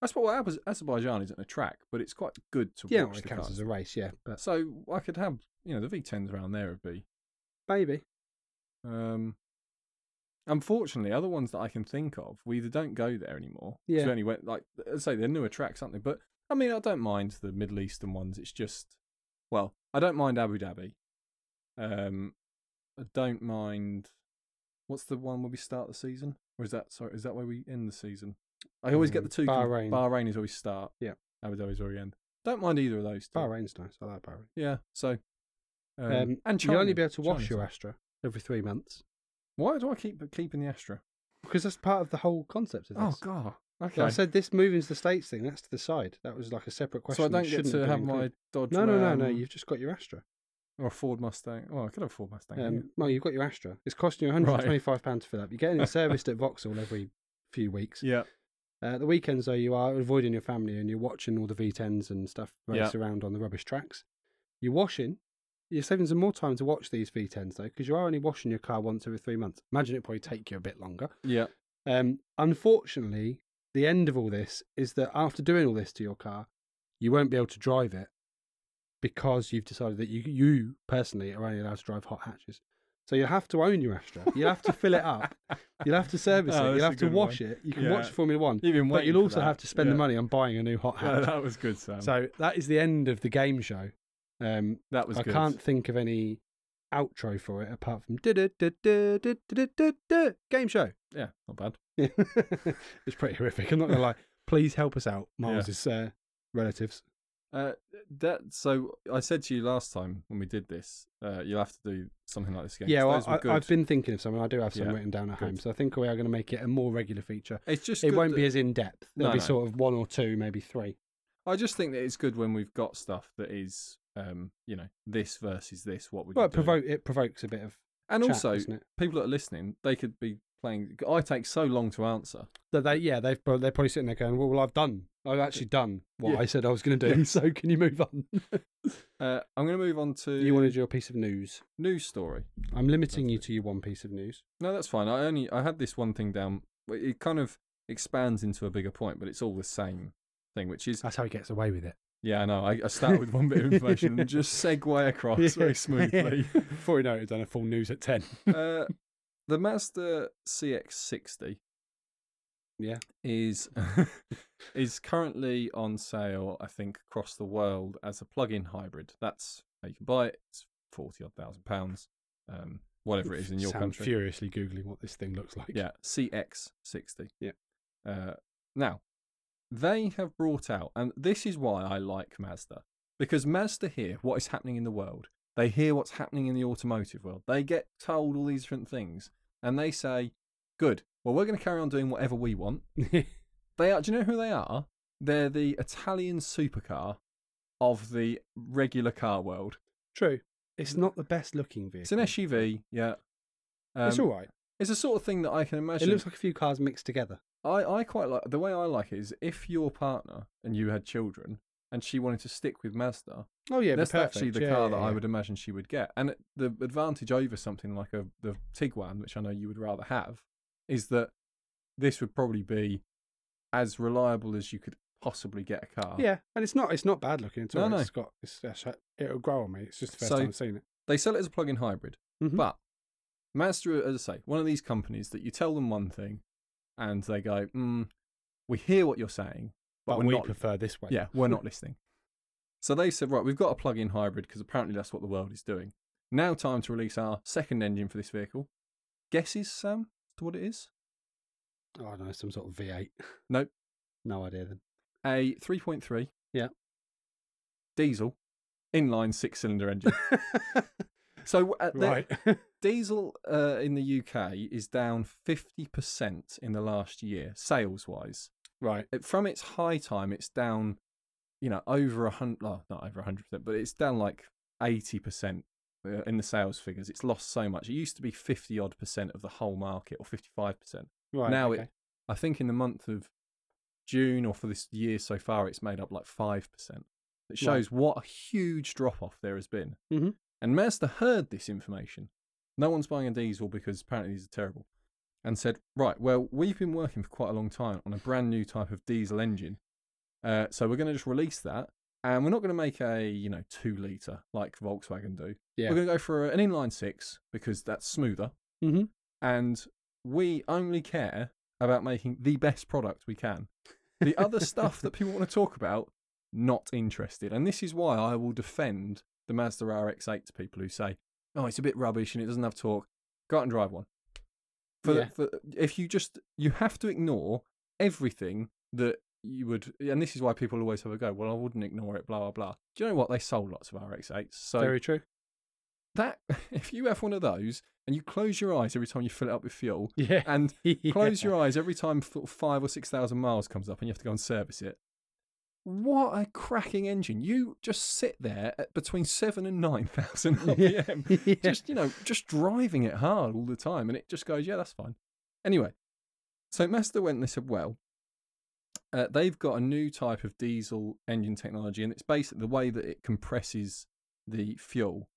Speaker 2: I suppose Azerbaijan isn't a track, but it's quite good to
Speaker 1: yeah,
Speaker 2: watch
Speaker 1: it
Speaker 2: the
Speaker 1: counts as a race, yeah, but
Speaker 2: So I could have you know the V10s around there would be.
Speaker 1: maybe.
Speaker 2: Um, unfortunately, other ones that I can think of, we either don't go there anymore.
Speaker 1: Yeah.
Speaker 2: Only went like I say they're newer tracks, aren't they? But I mean, I don't mind the Middle Eastern ones. It's just well, I don't mind Abu Dhabi. Um, I don't mind. What's the one where we start the season? Or is that sorry? Is that where we end the season? I always get the two. con-
Speaker 1: Bahrain.
Speaker 2: Bahrain is always start.
Speaker 1: Yeah.
Speaker 2: Abu Dhabi is we end. Don't mind either of those. Two.
Speaker 1: Bahrain's nice. I like Bahrain.
Speaker 2: Yeah. So. Um,
Speaker 1: Um,
Speaker 2: and
Speaker 1: You'll only be able to wash
Speaker 2: China's
Speaker 1: your. Astra every three months
Speaker 2: Why do I keep keeping the Astra?
Speaker 1: because that's part of the whole concept of this.
Speaker 2: Oh
Speaker 1: god.
Speaker 2: Okay.
Speaker 1: I said this moving to the states thing. That's to the side. That was like a separate question.
Speaker 2: so I don't get to have my. Dodge.
Speaker 1: No, no, no, no. You've just got your Astra.
Speaker 2: or a Ford Mustang. Oh, I could have a Ford Mustang.
Speaker 1: Um,
Speaker 2: yeah.
Speaker 1: well, you've got your Astra. It's costing you 125 pounds to fill up. You're getting it serviced at Vauxhall every few weeks.
Speaker 2: yeah.
Speaker 1: Uh, the weekends, though, you are avoiding your family and you're watching all the V10s and stuff race around on the rubbish tracks. You're washing. You're saving some more time to watch these V10s, though, because you are only washing your car once every three months. Imagine it probably take you a bit longer.
Speaker 2: Yeah.
Speaker 1: Um, unfortunately, the end of all this is that after doing all this to your car, you won't be able to drive it because you've decided that you, you personally are only allowed to drive hot hatches. So you have to own your Astra. You have to fill it up. You'll have to service
Speaker 2: oh,
Speaker 1: it. You'll have to wash
Speaker 2: one.
Speaker 1: it. You can
Speaker 2: yeah.
Speaker 1: watch Formula One.
Speaker 2: You've been
Speaker 1: but you'll also
Speaker 2: that.
Speaker 1: have to spend
Speaker 2: yeah.
Speaker 1: the money on buying a new hot hatch.
Speaker 2: Yeah, that was good, Sam.
Speaker 1: So that is the end of the game show. Um,
Speaker 2: that was
Speaker 1: I
Speaker 2: good.
Speaker 1: can't think of any outro for it apart from game show.
Speaker 2: Yeah, not bad.
Speaker 1: it's pretty horrific. I'm not going to lie. Please help us out, Miles's uh, relatives.
Speaker 2: Uh, that so I said to you last time when we did this, uh, you'll have to do something like this again.
Speaker 1: Yeah, well, I, I've been thinking of something. I do have some
Speaker 2: Yeah,
Speaker 1: written down at
Speaker 2: good.
Speaker 1: home. So I think we are going to make it a more regular feature.
Speaker 2: It's just
Speaker 1: It won't
Speaker 2: that-
Speaker 1: be as in depth. There'll
Speaker 2: No,
Speaker 1: be
Speaker 2: no.
Speaker 1: sort of one or two, maybe three.
Speaker 2: I just think that it's good when we've got stuff that is, um, you know, this versus this. What would
Speaker 1: Well, it, it provokes a bit of
Speaker 2: And
Speaker 1: chat,
Speaker 2: also, people that are listening, they could be playing. I take so long to answer.
Speaker 1: That they, yeah, they've they're probably sitting there going, "Well, well I've done. I've actually done what
Speaker 2: Yeah.
Speaker 1: I said I was going to do.
Speaker 2: Yeah.
Speaker 1: So can you move on?
Speaker 2: Uh, I'm going to move on to
Speaker 1: you wanted your piece of news.
Speaker 2: news story.
Speaker 1: I'm limiting you
Speaker 2: Lovely.
Speaker 1: to your one piece of news.
Speaker 2: No, that's fine. I only I had this one thing down. It kind of expands into a bigger point, but it's all the same thing, which is
Speaker 1: That's how he gets away with it.
Speaker 2: yeah, I know. I, I start with one bit of information and just segue across very smoothly.
Speaker 1: Before we know it, done a full news at 10.
Speaker 2: uh, the Mazda CX-60
Speaker 1: Yeah.
Speaker 2: is is currently on sale, I think, across the world as a plug-in hybrid. That's how you can buy it. It's forty odd thousand pounds, um, whatever it is in your
Speaker 1: Sound
Speaker 2: country.
Speaker 1: furiously Googling what this thing looks like.
Speaker 2: Yeah, CX60.
Speaker 1: Yeah.
Speaker 2: Uh, now, they have brought out, and this is why I like Mazda, because Mazda hear what is happening in the world. They hear what's happening in the automotive world. They get told all these different things, and they say, "Good. Well, we're going to carry on doing whatever we want." They are. Do you know who they are? They're the Italian supercar of the regular car world.
Speaker 1: True. It's not the best looking vehicle.
Speaker 2: It's an SUV. Yeah. Um,
Speaker 1: it's all right.
Speaker 2: It's the sort of thing that I can imagine.
Speaker 1: It looks like a few cars mixed together.
Speaker 2: I, I quite like the way I like it is if your partner and you had children and she wanted to stick with Mazda,
Speaker 1: Oh yeah,
Speaker 2: that's actually the
Speaker 1: Yeah,
Speaker 2: car
Speaker 1: yeah,
Speaker 2: that I would imagine she would get. And the advantage over something like a the Tiguan, which I know you would rather have, is that this would probably be as reliable as you could possibly get a car.
Speaker 1: Yeah, and it's not it's not bad looking at all.
Speaker 2: No, no.
Speaker 1: It's got it's, it'll grow on me. It's just the first
Speaker 2: So-
Speaker 1: time I've seen it.
Speaker 2: They sell it as a plug-in hybrid,
Speaker 1: Mhm.
Speaker 2: but Mazda, as I say, one of these companies that you tell them one thing, and they go, mm, "We hear what you're saying, but,
Speaker 1: But
Speaker 2: we're
Speaker 1: we
Speaker 2: not
Speaker 1: prefer this way.
Speaker 2: Yeah, we're not listening. So they said, right, we've got a plug-in hybrid because apparently that's what the world is doing. Now, time to release our second engine for this vehicle. Guesses, Sam, what it is?
Speaker 1: Oh, I don't know, some sort of V8.
Speaker 2: Nope.
Speaker 1: No idea then.
Speaker 2: A 3.3.
Speaker 1: Yeah.
Speaker 2: Diesel, inline six-cylinder engine. So uh, the-
Speaker 1: right.
Speaker 2: diesel uh, in the UK is down 50% in the last year, sales-wise.
Speaker 1: right.
Speaker 2: it, from its high time, it's down, you know, over a hundred, oh, not over a hundred percent, but it's down like eighty percent uh, in the sales figures. It's lost so much. It used to be fifty odd percent of the whole market, or fifty-five percent.
Speaker 1: Right.
Speaker 2: now
Speaker 1: okay.
Speaker 2: it, I think, in the month of June or for this year so far, it's made up like five percent. It
Speaker 1: Right.
Speaker 2: shows what a huge drop off there has been.
Speaker 1: Mhm.
Speaker 2: And Mazda heard this information. No one's buying a diesel because apparently these are terrible and said, right, well, we've been working for quite a long time on a brand new type of diesel engine. Uh, so we're going to just release that. And we're not going to make a, you know, two litre like Volkswagen do.
Speaker 1: Yeah.
Speaker 2: We're going to go for an inline six because that's smoother.
Speaker 1: Mhm.
Speaker 2: And we only care about making the best product we can. The other stuff that people want to talk about, not interested. And this is why I will defend the Mazda RX-8 to people who say, "Oh, it's a bit rubbish and it doesn't have torque." Go out and drive one. For,
Speaker 1: Yeah.
Speaker 2: the, for if you just you have to ignore everything that you would, and this is why people always have a go. Well, I wouldn't ignore it. Blah blah blah. Do you know what? They sold lots of RX-8s. So
Speaker 1: Very true.
Speaker 2: that if you have one of those and you close your eyes every time you fill it up with fuel,
Speaker 1: Yeah.
Speaker 2: and
Speaker 1: Yeah.
Speaker 2: close your eyes every time five or six thousand miles comes up and you have to go and service it. What a cracking engine! You just sit there at between seven and nine thousand RPM,
Speaker 1: Yeah.
Speaker 2: just you know, just driving it hard all the time, and it just goes, yeah, that's fine. Anyway, so Mazda went and they said, well, uh, they've got a new type of diesel engine technology, and it's basically the way that it compresses the fuel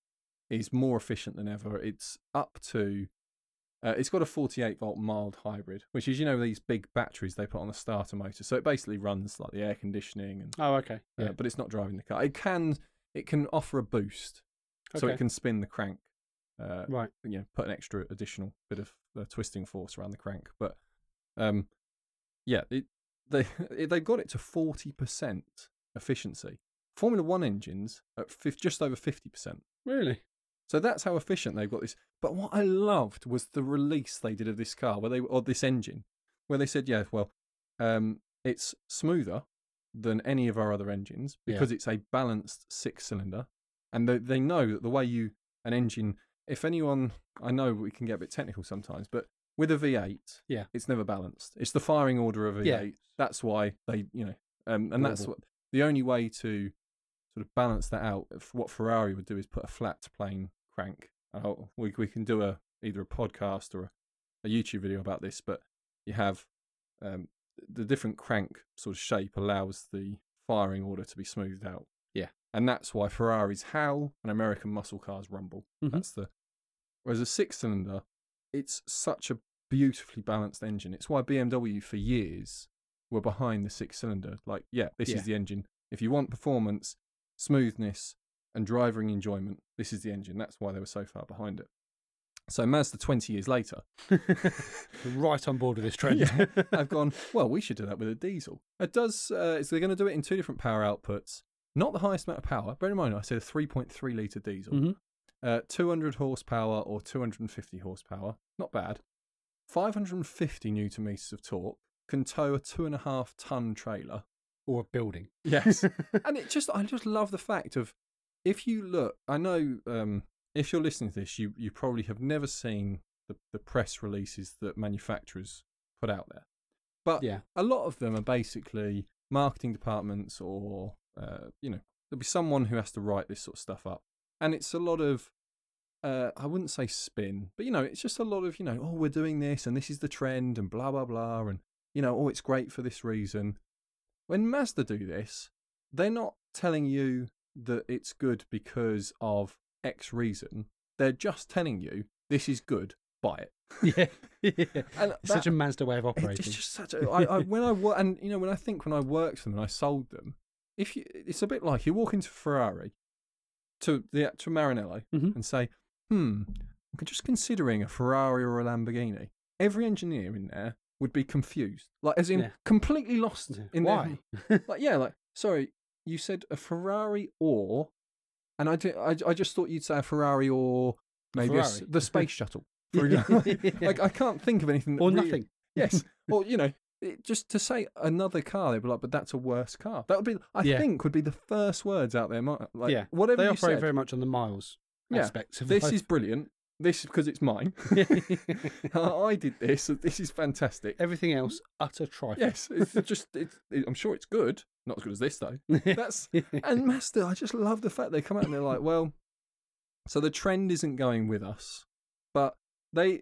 Speaker 2: is more efficient than ever. It's up to uh, it's got a 48 volt mild hybrid, which is you know these big batteries they put on the starter motor. So it basically runs like the air conditioning, and
Speaker 1: Oh, okay.
Speaker 2: uh,
Speaker 1: Yeah.
Speaker 2: but it's not driving the car. It can it can offer a boost, so it can spin the crank. Uh,
Speaker 1: Right.
Speaker 2: you know, put an extra additional bit of uh, twisting force around the crank. But um, yeah, it, they they've got it to 40 percent efficiency. Formula One engines at fif- just over 50 percent.
Speaker 1: Really?
Speaker 2: So that's how efficient they've got this. But what I loved was the release they did of this car, where they or this engine, where they said, "Yeah, well, um, it's smoother than any of our other engines
Speaker 1: Yeah.
Speaker 2: because it's a balanced six-cylinder, and they, they know that the way you an engine. If anyone, I know we can get a bit technical sometimes, but with a V8,
Speaker 1: Yeah.
Speaker 2: it's never balanced. It's the firing order of a V8.
Speaker 1: Yeah.
Speaker 2: That's why they, you know, um, and that's what the only way to sort of balance that out. What Ferrari would do is put a flat plane crank. We we can do a either a podcast or a, a YouTube video about this, but you have um, the different crank sort of shape allows the firing order to be smoothed out.
Speaker 1: Yeah.
Speaker 2: and that's why Ferraris howl and American muscle cars rumble.
Speaker 1: Mhm.
Speaker 2: That's the whereas a six cylinder, it's such a beautifully balanced engine. It's why BMW for years were behind the six cylinder. Like, yeah, this
Speaker 1: Yeah.
Speaker 2: is the engine. If you want performance, smoothness, and driving enjoyment, this is the engine. That's why they were so far behind it. So Mazda 20 years later,
Speaker 1: right on board with this trend.
Speaker 2: Yeah. I've gone, well, we should do that with a diesel. It does, uh, so they're going to do it in two different power outputs. Not the highest amount of power. Bear in mind, I said a 3.3 litre diesel.
Speaker 1: Mhm.
Speaker 2: Uh, 200 horsepower or 250 horsepower. Not bad. 550 newton meters of torque. Can tow a two and a half ton trailer.
Speaker 1: or a building.
Speaker 2: Yes. and it just, I just love the fact of, if you look, I know um, if you're listening to this, you, you probably have never seen the, the press releases that manufacturers put out there. But
Speaker 1: Yeah.
Speaker 2: a lot of them are basically marketing departments or, uh, you know, there'll be someone who has to write this sort of stuff up. And it's a lot of, uh, I wouldn't say spin, but, you know, it's just a lot of, you know, oh, we're doing this and this is the trend and blah, blah, blah. And, you know, oh, it's great for this reason. When Mazda do this, they're not telling you that it's good because of X reason. They're just telling you this is good, buy it.
Speaker 1: Yeah.
Speaker 2: And
Speaker 1: It's such a Mazda way of operating.
Speaker 2: It's just such a. I, I, when I work, and you know, when I think when I worked for them and I sold them, if you, it's a bit like you walk into Ferrari, to the to Maranello
Speaker 1: Mhm.
Speaker 2: and say, "Hmm, I'm just considering a Ferrari or a Lamborghini." Every engineer in there would be confused, like as in
Speaker 1: Yeah.
Speaker 2: completely lost
Speaker 1: Yeah.
Speaker 2: in
Speaker 1: Why?
Speaker 2: Their, like yeah, like sorry, you said a Ferrari or, and I, did, I, I just thought you'd say a Ferrari or maybe a
Speaker 1: Ferrari.
Speaker 2: the space shuttle. For example, like I can't think of anything. That
Speaker 1: or
Speaker 2: really-
Speaker 1: nothing.
Speaker 2: Yes. Or, you know, it, just to say another car, they'd be like, but that's a worse car. That would be, I
Speaker 1: Yeah.
Speaker 2: think, would be the first words out there. Like,
Speaker 1: Yeah,
Speaker 2: Whatever
Speaker 1: They
Speaker 2: you
Speaker 1: operate
Speaker 2: said,
Speaker 1: very much on the miles
Speaker 2: Yeah.
Speaker 1: aspects of
Speaker 2: this
Speaker 1: life.
Speaker 2: is brilliant. This is because it's mine. I did this. This is fantastic.
Speaker 1: Everything else, utter trifle.
Speaker 2: Yes. It's just, it's, it, I'm sure it's good. Not as good as this, though. That's, and Mazda, I just love the fact they come out and they're like, well, so the trend isn't going with us, but they,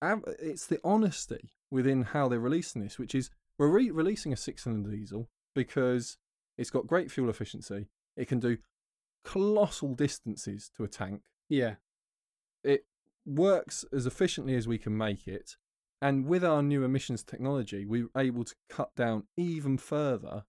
Speaker 2: have, it's the honesty within how they're releasing this, which is we're re- releasing a six-cylinder diesel because it's got great fuel efficiency. It can do colossal distances to a tank.
Speaker 1: yeah.
Speaker 2: It works as efficiently as we can make it, and with our new emissions technology, we're able to cut down even further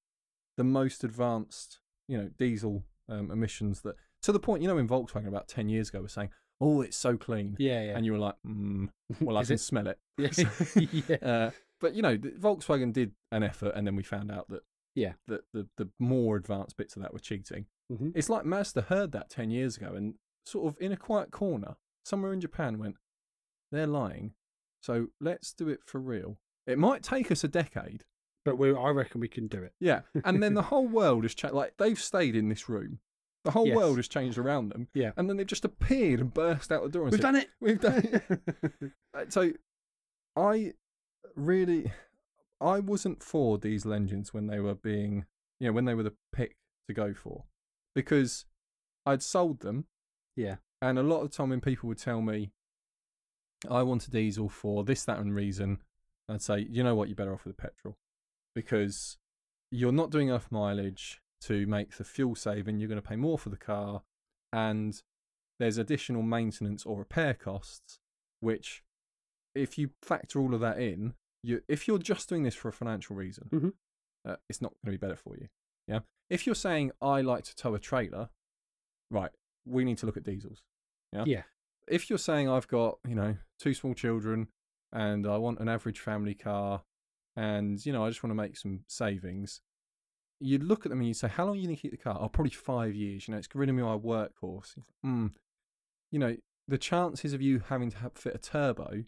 Speaker 2: the most advanced, you know, diesel um, emissions that to the point, you know, in Volkswagen about ten years ago, were saying, "Oh, it's so clean,"
Speaker 1: Yeah, yeah.
Speaker 2: and you were like, mm, "Well, I can
Speaker 1: it?
Speaker 2: smell it."
Speaker 1: Yes. yeah.
Speaker 2: Uh, but you know, Volkswagen did an effort, and then we found out that
Speaker 1: Yeah.
Speaker 2: that the the more advanced bits of that were cheating.
Speaker 1: Mhm.
Speaker 2: It's like Mazda heard that ten years ago, and sort of in a quiet corner somewhere in Japan went, "They're lying." So let's do it for real. It might take us a decade,
Speaker 1: But we, I reckon we can do it.
Speaker 2: yeah, and then the whole world has changed. Like they've stayed in this room, the whole
Speaker 1: Yes.
Speaker 2: world has changed around them.
Speaker 1: Yeah.
Speaker 2: and then they've just appeared and burst out the door and
Speaker 1: We've
Speaker 2: said,
Speaker 1: done it.
Speaker 2: We've done it. Uh, so I really I wasn't for diesel engines when they were being you know when they were the pick to go for because I'd sold them
Speaker 1: Yeah.
Speaker 2: and a lot of the time when people would tell me I want a diesel for this that and reason I'd say you know what you're better off with a petrol because you're not doing enough mileage to make the fuel saving you're going to pay more for the car and there's additional maintenance or repair costs which if you factor all of that in, you if you're just doing this for a financial reason,
Speaker 1: Mhm.
Speaker 2: uh, it's not going to be better for you. Yeah. If you're saying I like to tow a trailer, right, we need to look at diesels. Yeah.
Speaker 1: Yeah.
Speaker 2: If you're saying I've got you know two small children and I want an average family car, and you know I just want to make some savings, you look at them and you say, how long are you going to keep the car? Oh, probably five years. You know, it's going to be my workhorse. Hmm. You know, the chances of you having to have, fit a turbo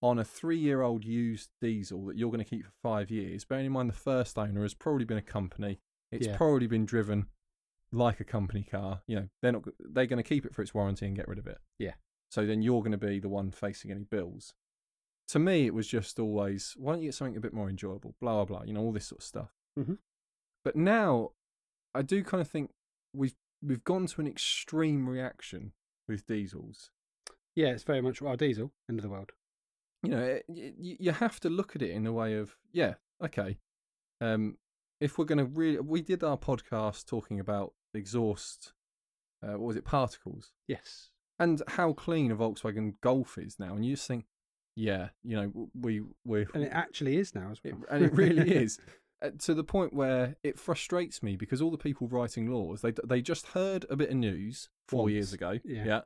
Speaker 2: on a three-year-old used diesel that you're going to keep for five years, bearing in mind the first owner has probably been a company. It's
Speaker 1: Yeah.
Speaker 2: probably been driven like a company car. You know, they're not they're going to keep it for its warranty and get rid of it.
Speaker 1: Yeah.
Speaker 2: So then you're going to be the one facing any bills. To me, it was just always, why don't you get something a bit more enjoyable? Blah blah blah. You know, all this sort of stuff.
Speaker 1: Mhm.
Speaker 2: But now, I do kind of think we've we've gone to an extreme reaction with diesels.
Speaker 1: Yeah, it's very much our diesel, end of the world.
Speaker 2: You know, it, you, you have to look at it in a way of, yeah, okay. Um, if we're going to really, we did our podcast talking about exhaust, uh, what was it, particles,
Speaker 1: Yes.
Speaker 2: and how clean a Volkswagen Golf is now, and you just think, yeah, you know, we we
Speaker 1: And it actually is now as
Speaker 2: it,
Speaker 1: well.
Speaker 2: and it really is. Uh, to the point where it frustrates me because all the people writing laws they they just heard a bit of news four
Speaker 1: Once,
Speaker 2: years ago.
Speaker 1: yeah.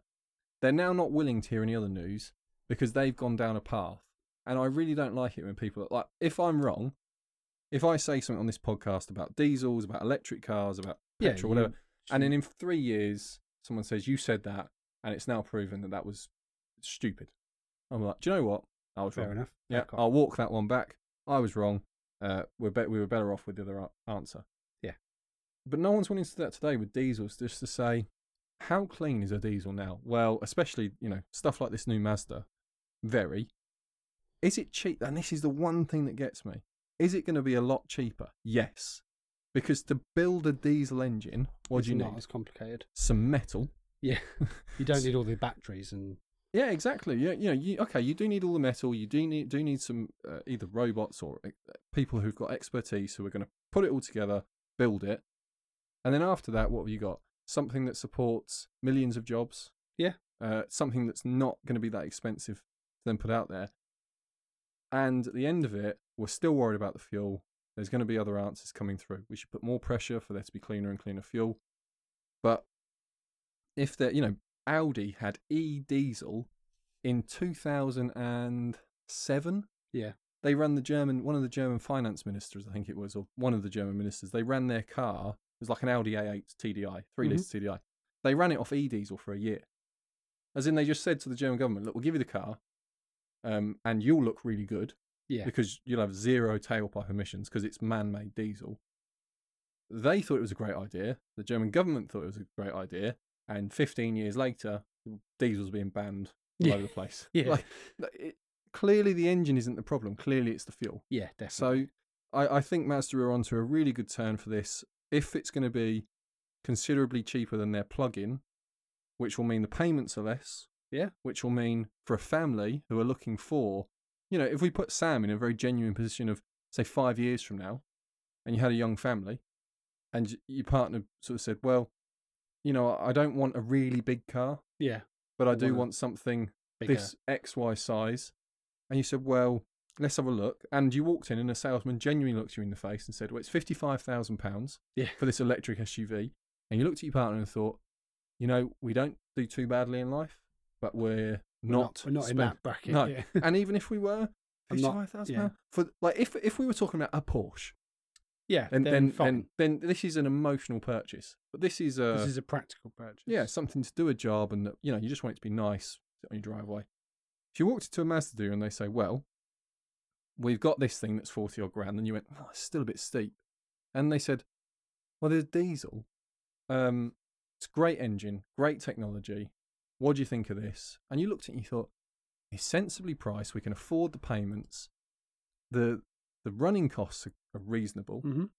Speaker 2: they're now not willing to hear any other news because they've gone down a path, and I really don't like it when people like if I'm wrong, if I say something on this podcast about diesels, about electric cars, about
Speaker 1: Yeah,
Speaker 2: petrol, whatever, and then in three years someone says you said that, and it's now proven that that was stupid. I'm like, do you know what? I was
Speaker 1: fair
Speaker 2: wrong.
Speaker 1: enough.
Speaker 2: Yeah. I'll walk that one back. I was wrong. Uh, we're be- we were better off with the other answer.
Speaker 1: Yeah.
Speaker 2: But no one's willing to do that today with diesels, just to say, how clean is a diesel now? Well, especially, you know, stuff like this new Mazda. Very. Is it cheap? And this is the one thing that gets me. Is it going to be a lot cheaper? Yes. Because to build a diesel engine, what
Speaker 1: It's
Speaker 2: do you
Speaker 1: not
Speaker 2: need?
Speaker 1: as complicated.
Speaker 2: Some metal.
Speaker 1: Yeah. You don't need all the batteries and
Speaker 2: Yeah, exactly. Yeah, you know, you, okay, you do need all the metal. You do need do need some uh, either robots or uh, people who've got expertise who are going to put it all together, build it, and then after that, what have you got? Something that supports millions of jobs.
Speaker 1: Yeah.
Speaker 2: Uh, something that's not going to be that expensive then put out there. And at the end of it, we're still worried about the fuel. There's going to be other answers coming through. We should put more pressure for there to be cleaner and cleaner fuel. But if there, you know, Audi had e diesel in 2007.
Speaker 1: Yeah.
Speaker 2: They ran the German, one of the German finance ministers, I think it was, or one of the German ministers, they ran their car. It was like an Audi A8 TDI, 3
Speaker 1: Mhm.
Speaker 2: litre TDI. They ran it off e diesel for a year. As in, they just said to the German government, look, we'll give you the car um, and you'll look really good
Speaker 1: Yeah.
Speaker 2: because you'll have zero tailpipe emissions because it's man made diesel. They thought it was a great idea. The German government thought it was a great idea. And 15 years later, diesel's being banned all
Speaker 1: Yeah.
Speaker 2: over the place.
Speaker 1: Yeah.
Speaker 2: Like, it, clearly, the engine isn't the problem. Clearly, it's the fuel.
Speaker 1: Yeah, definitely.
Speaker 2: So I, I think Mazda are onto a really good turn for this. If it's going to be considerably cheaper than their plug-in, which will mean the payments are less.
Speaker 1: Yeah.
Speaker 2: Which will mean for a family who are looking for, you know, if we put Sam in a very genuine position of say five years from now, and you had a young family, and your partner sort of said, well, you know, I don't want a really big car,
Speaker 1: yeah,
Speaker 2: but I do
Speaker 1: want
Speaker 2: want something
Speaker 1: bigger.
Speaker 2: this XY size. And you said, well, let's have a look. And you walked in and a salesman genuinely looked you in the face and said, well, it's £55,000
Speaker 1: Yeah.
Speaker 2: for this electric SUV. And you looked at your partner and thought, you know, we don't do too badly in life, but we're
Speaker 1: We're
Speaker 2: not.
Speaker 1: We're not in that bracket.
Speaker 2: No.
Speaker 1: Yeah.
Speaker 2: and even if we were,
Speaker 1: not-
Speaker 2: fifty-five thousand
Speaker 1: yeah.
Speaker 2: for like if if we were talking about a Porsche,
Speaker 1: yeah.
Speaker 2: then
Speaker 1: then,
Speaker 2: then,
Speaker 1: fine.
Speaker 2: then then this is an emotional purchase. But this is a
Speaker 1: this is a practical purchase.
Speaker 2: yeah, something to do a job, and that, you know, you just want it to be nice on your driveway. If you walked into a Mazda dealer and they say, "Well, we've got this thing that's forty odd grand," and you went, "Oh, it's still a bit steep," and they said, "Well, there's diesel. Um, it's a great engine, great technology. What do you think of this?" And you looked at it and you thought, "It's sensibly priced. We can afford the payments. the The running costs are, are reasonable."
Speaker 1: Mhm.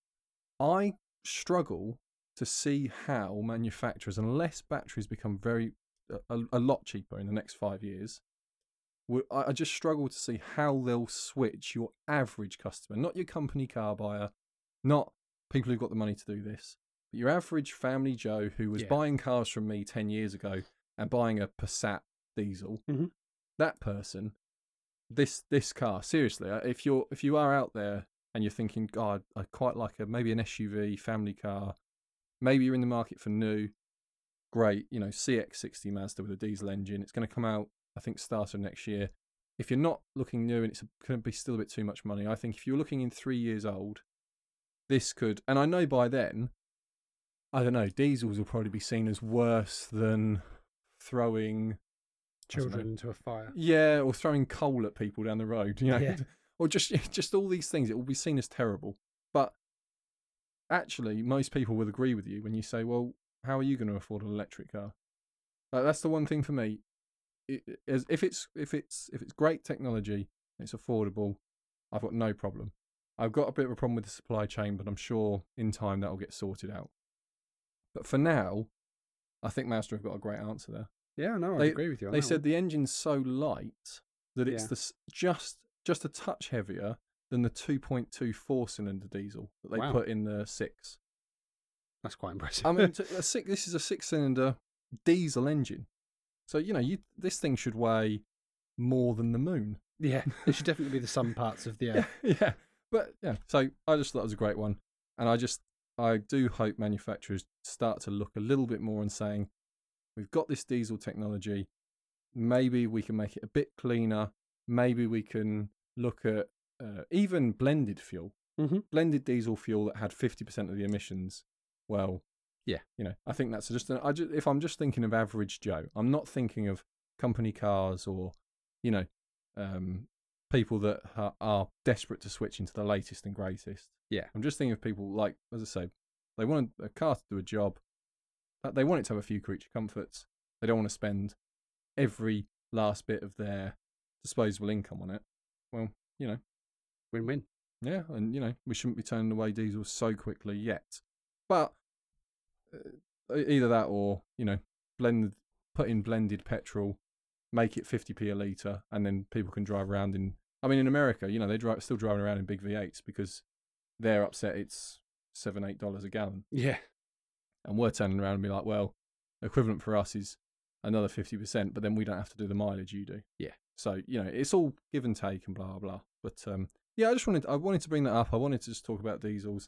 Speaker 2: I struggle to see how manufacturers, unless batteries become very a, a lot cheaper in the next five years, I I just struggle to see how they'll switch your average customer, not your company car buyer, not people who've got the money to do this, but your average family Joe who was
Speaker 1: Yeah.
Speaker 2: buying cars from me ten years ago and buying a Passat diesel.
Speaker 1: Mhm.
Speaker 2: That person, this this car, seriously, uh, if you're if you are out there and you're thinking, God, I quite like a maybe an SUV family car. Maybe you're in the market for new. Great, you know, CX60 Mazda with a diesel engine. It's going to come out, I think, start of next year. If you're not looking new and it's going to be still a bit too much money, I think if you're looking in three years old, this could. And I know by then, I don't know, diesels will probably be seen as worse than throwing I don't know.
Speaker 1: Children into a fire.
Speaker 2: yeah, or throwing coal at people down the road, you know,
Speaker 1: Yeah.
Speaker 2: or just just all these things. It will be seen as terrible. But actually, most people will agree with you when you say, "Well, how are you going to afford an electric car?" Like, that's the one thing for me. It, it- as if it's if it's if it's great technology, it's affordable. I've got no problem. I've got a bit of a problem with the supply chain, but I'm sure in time that'll get sorted out. But for now, I think Mazda have got a great answer there.
Speaker 1: Yeah, no, I
Speaker 2: They-
Speaker 1: agree with you.
Speaker 2: They said
Speaker 1: one.
Speaker 2: the engine's so light that it's
Speaker 1: Yeah.
Speaker 2: the just just a touch heavier than the 2.2 four cylinder diesel that they
Speaker 1: Wow.
Speaker 2: put in the six.
Speaker 1: that's quite impressive.
Speaker 2: I mean, t- six, this is a six cylinder diesel engine, so you know you this thing should weigh more than the moon.
Speaker 1: yeah, it should definitely be the some parts of the
Speaker 2: Yeah,
Speaker 1: earth.
Speaker 2: yeah. But yeah, so I just thought it was a great one, and I just I do hope manufacturers start to look a little bit more and saying, we've got this diesel technology, maybe we can make it a bit cleaner. Maybe we can look at uh, even blended fuel,
Speaker 1: Mhm.
Speaker 2: blended diesel fuel that had fifty percent of the emissions. Well,
Speaker 1: Yeah.
Speaker 2: you know, I think that's just an, I just, if I'm just thinking of average Joe, I'm not thinking of company cars or you know um, people that are, are desperate to switch into the latest and greatest.
Speaker 1: Yeah.
Speaker 2: I'm just thinking of people like, as I say, they want a car to do a job, but they want it to have a few creature comforts. They don't want to spend every last bit of their disposable income on it. Well, you know,
Speaker 1: Win-win.
Speaker 2: yeah, and you know, we shouldn't be turning away diesel so quickly yet. But uh, either that or you know, blend put in blended petrol, make it 50p a litre, and then people can drive around in. I mean, in America, you know, they drive still driving around in big V8s because they're upset it's seven, eight dollars a gallon,
Speaker 1: Yeah,
Speaker 2: and we're turning around and be like, well, equivalent for us is another 50%, but then we don't have to do the mileage you do.
Speaker 1: Yeah.
Speaker 2: So you know, it's all give and take and blah blah blah. But um, yeah, I just wanted I wanted to bring that up. I wanted to just talk about diesels,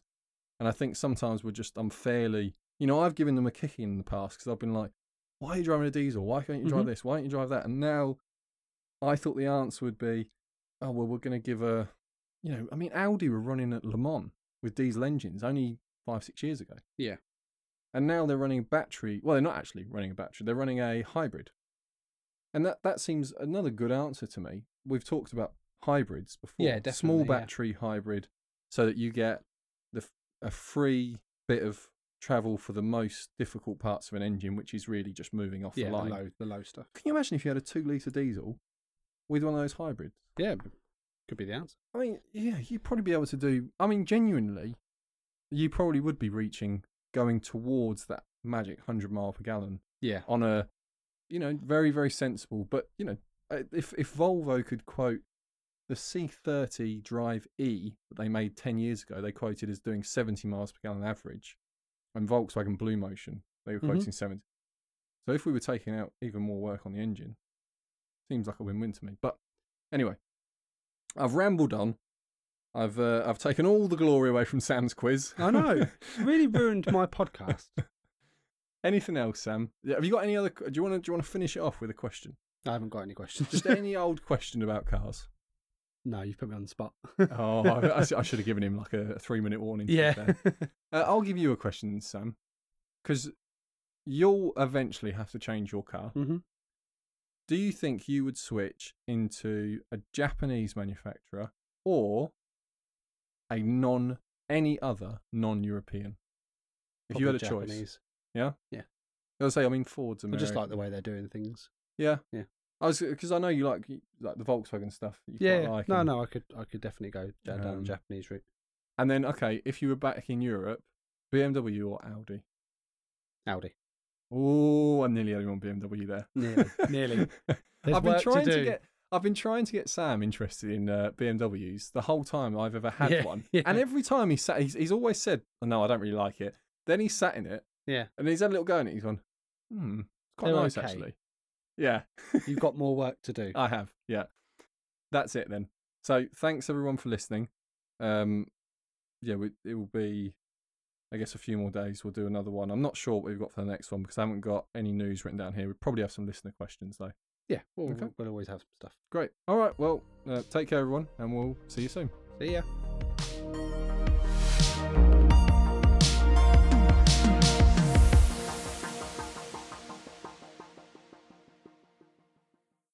Speaker 2: and I think sometimes we're just unfairly, you know, I've given them a kicking in the past because I've been like, why are you driving a diesel? Why can't you drive
Speaker 1: Mhm.
Speaker 2: this? Why don't you drive that? And now, I thought the answer would be, oh well, we're going to give a, you know, I mean, Audi were running at Le Mans with diesel engines only five six years ago.
Speaker 1: Yeah.
Speaker 2: And now they're running a battery. Well, they're not actually running a battery. They're running a hybrid. And that, that seems another good answer to me. We've talked about hybrids before.
Speaker 1: Yeah,
Speaker 2: Small
Speaker 1: definitely, yeah.
Speaker 2: battery hybrid, so that you get the a free bit of travel for the most difficult parts of an engine, which is really just moving off
Speaker 1: Yeah,
Speaker 2: the
Speaker 1: the low, the low stuff.
Speaker 2: Can you imagine if you had a two litre diesel with one of those hybrids?
Speaker 1: Yeah, could be the answer.
Speaker 2: I mean, yeah, you'd probably be able to do. I mean, genuinely, you probably would be reaching, going towards that magic 100 mile per gallon
Speaker 1: Yeah,
Speaker 2: on a, you know, very, very sensible. But, you know, if, if Volvo could quote the C30 Drive E that they made 10 years ago, they quoted as doing 70 miles per gallon average, and Volkswagen Blue Motion, they were
Speaker 1: Mhm.
Speaker 2: quoting 70. So if we were taking out even more work on the engine, seems like a win-win to me. But anyway, I've rambled on. I've uh, I've taken all the glory away from Sam's quiz.
Speaker 1: I know. It's really ruined my podcast.
Speaker 2: Anything else, Sam? Have you got any other? Do you want to do you want to finish it off with a question?
Speaker 1: I haven't got any questions.
Speaker 2: Just any old question about cars.
Speaker 1: no, you've put me on the spot.
Speaker 2: Oh, I, I should have given him like a, three-minute warning.
Speaker 1: yeah.
Speaker 2: Uh, I'll give you a question, Sam, because you'll eventually have to change your car.
Speaker 1: hmm
Speaker 2: Do you think you would switch into a Japanese manufacturer or a non any other non-European? If you had a choice,
Speaker 1: Yeah?
Speaker 2: Yeah. I say I mean Ford's
Speaker 1: I just like the way they're doing things.
Speaker 2: yeah,
Speaker 1: Yeah.
Speaker 2: I was because I know you like like the Volkswagen stuff. You
Speaker 1: Yeah.
Speaker 2: like
Speaker 1: no,
Speaker 2: and-
Speaker 1: no, I could, I could definitely go down, down
Speaker 2: Um,
Speaker 1: the Japanese route.
Speaker 2: And then okay, if you were back in Europe, BMW or Audi?
Speaker 1: Audi.
Speaker 2: Oh, I'm nearly him on BMW there.
Speaker 1: Nearly, nearly.
Speaker 2: I've been
Speaker 1: work to
Speaker 2: trying to, get. I've been trying to get Sam interested in uh, BMWs the whole time I've ever had
Speaker 1: Yeah,
Speaker 2: one,
Speaker 1: yeah.
Speaker 2: and every time he sat, he's, he's always said, oh, "No, I don't really like it." Then he sat in it,
Speaker 1: Yeah.
Speaker 2: and he's had a little go in it. He's gone, "Hmm, it's quite
Speaker 1: They're
Speaker 2: nice
Speaker 1: okay.
Speaker 2: actually." Yeah,
Speaker 1: You've got more work to do.
Speaker 2: I have. Yeah, that's it then. So thanks everyone for listening. Um, yeah, we, it will be, I guess, a few more days. We'll do another one. I'm not sure what we've got for the next one because I haven't got any news written down here. We probably have some listener questions though.
Speaker 1: yeah, we'll,
Speaker 2: Okay.
Speaker 1: we'll always have some stuff.
Speaker 2: Great. All right. Well, uh, take care, everyone, and we'll see you soon.
Speaker 1: See ya.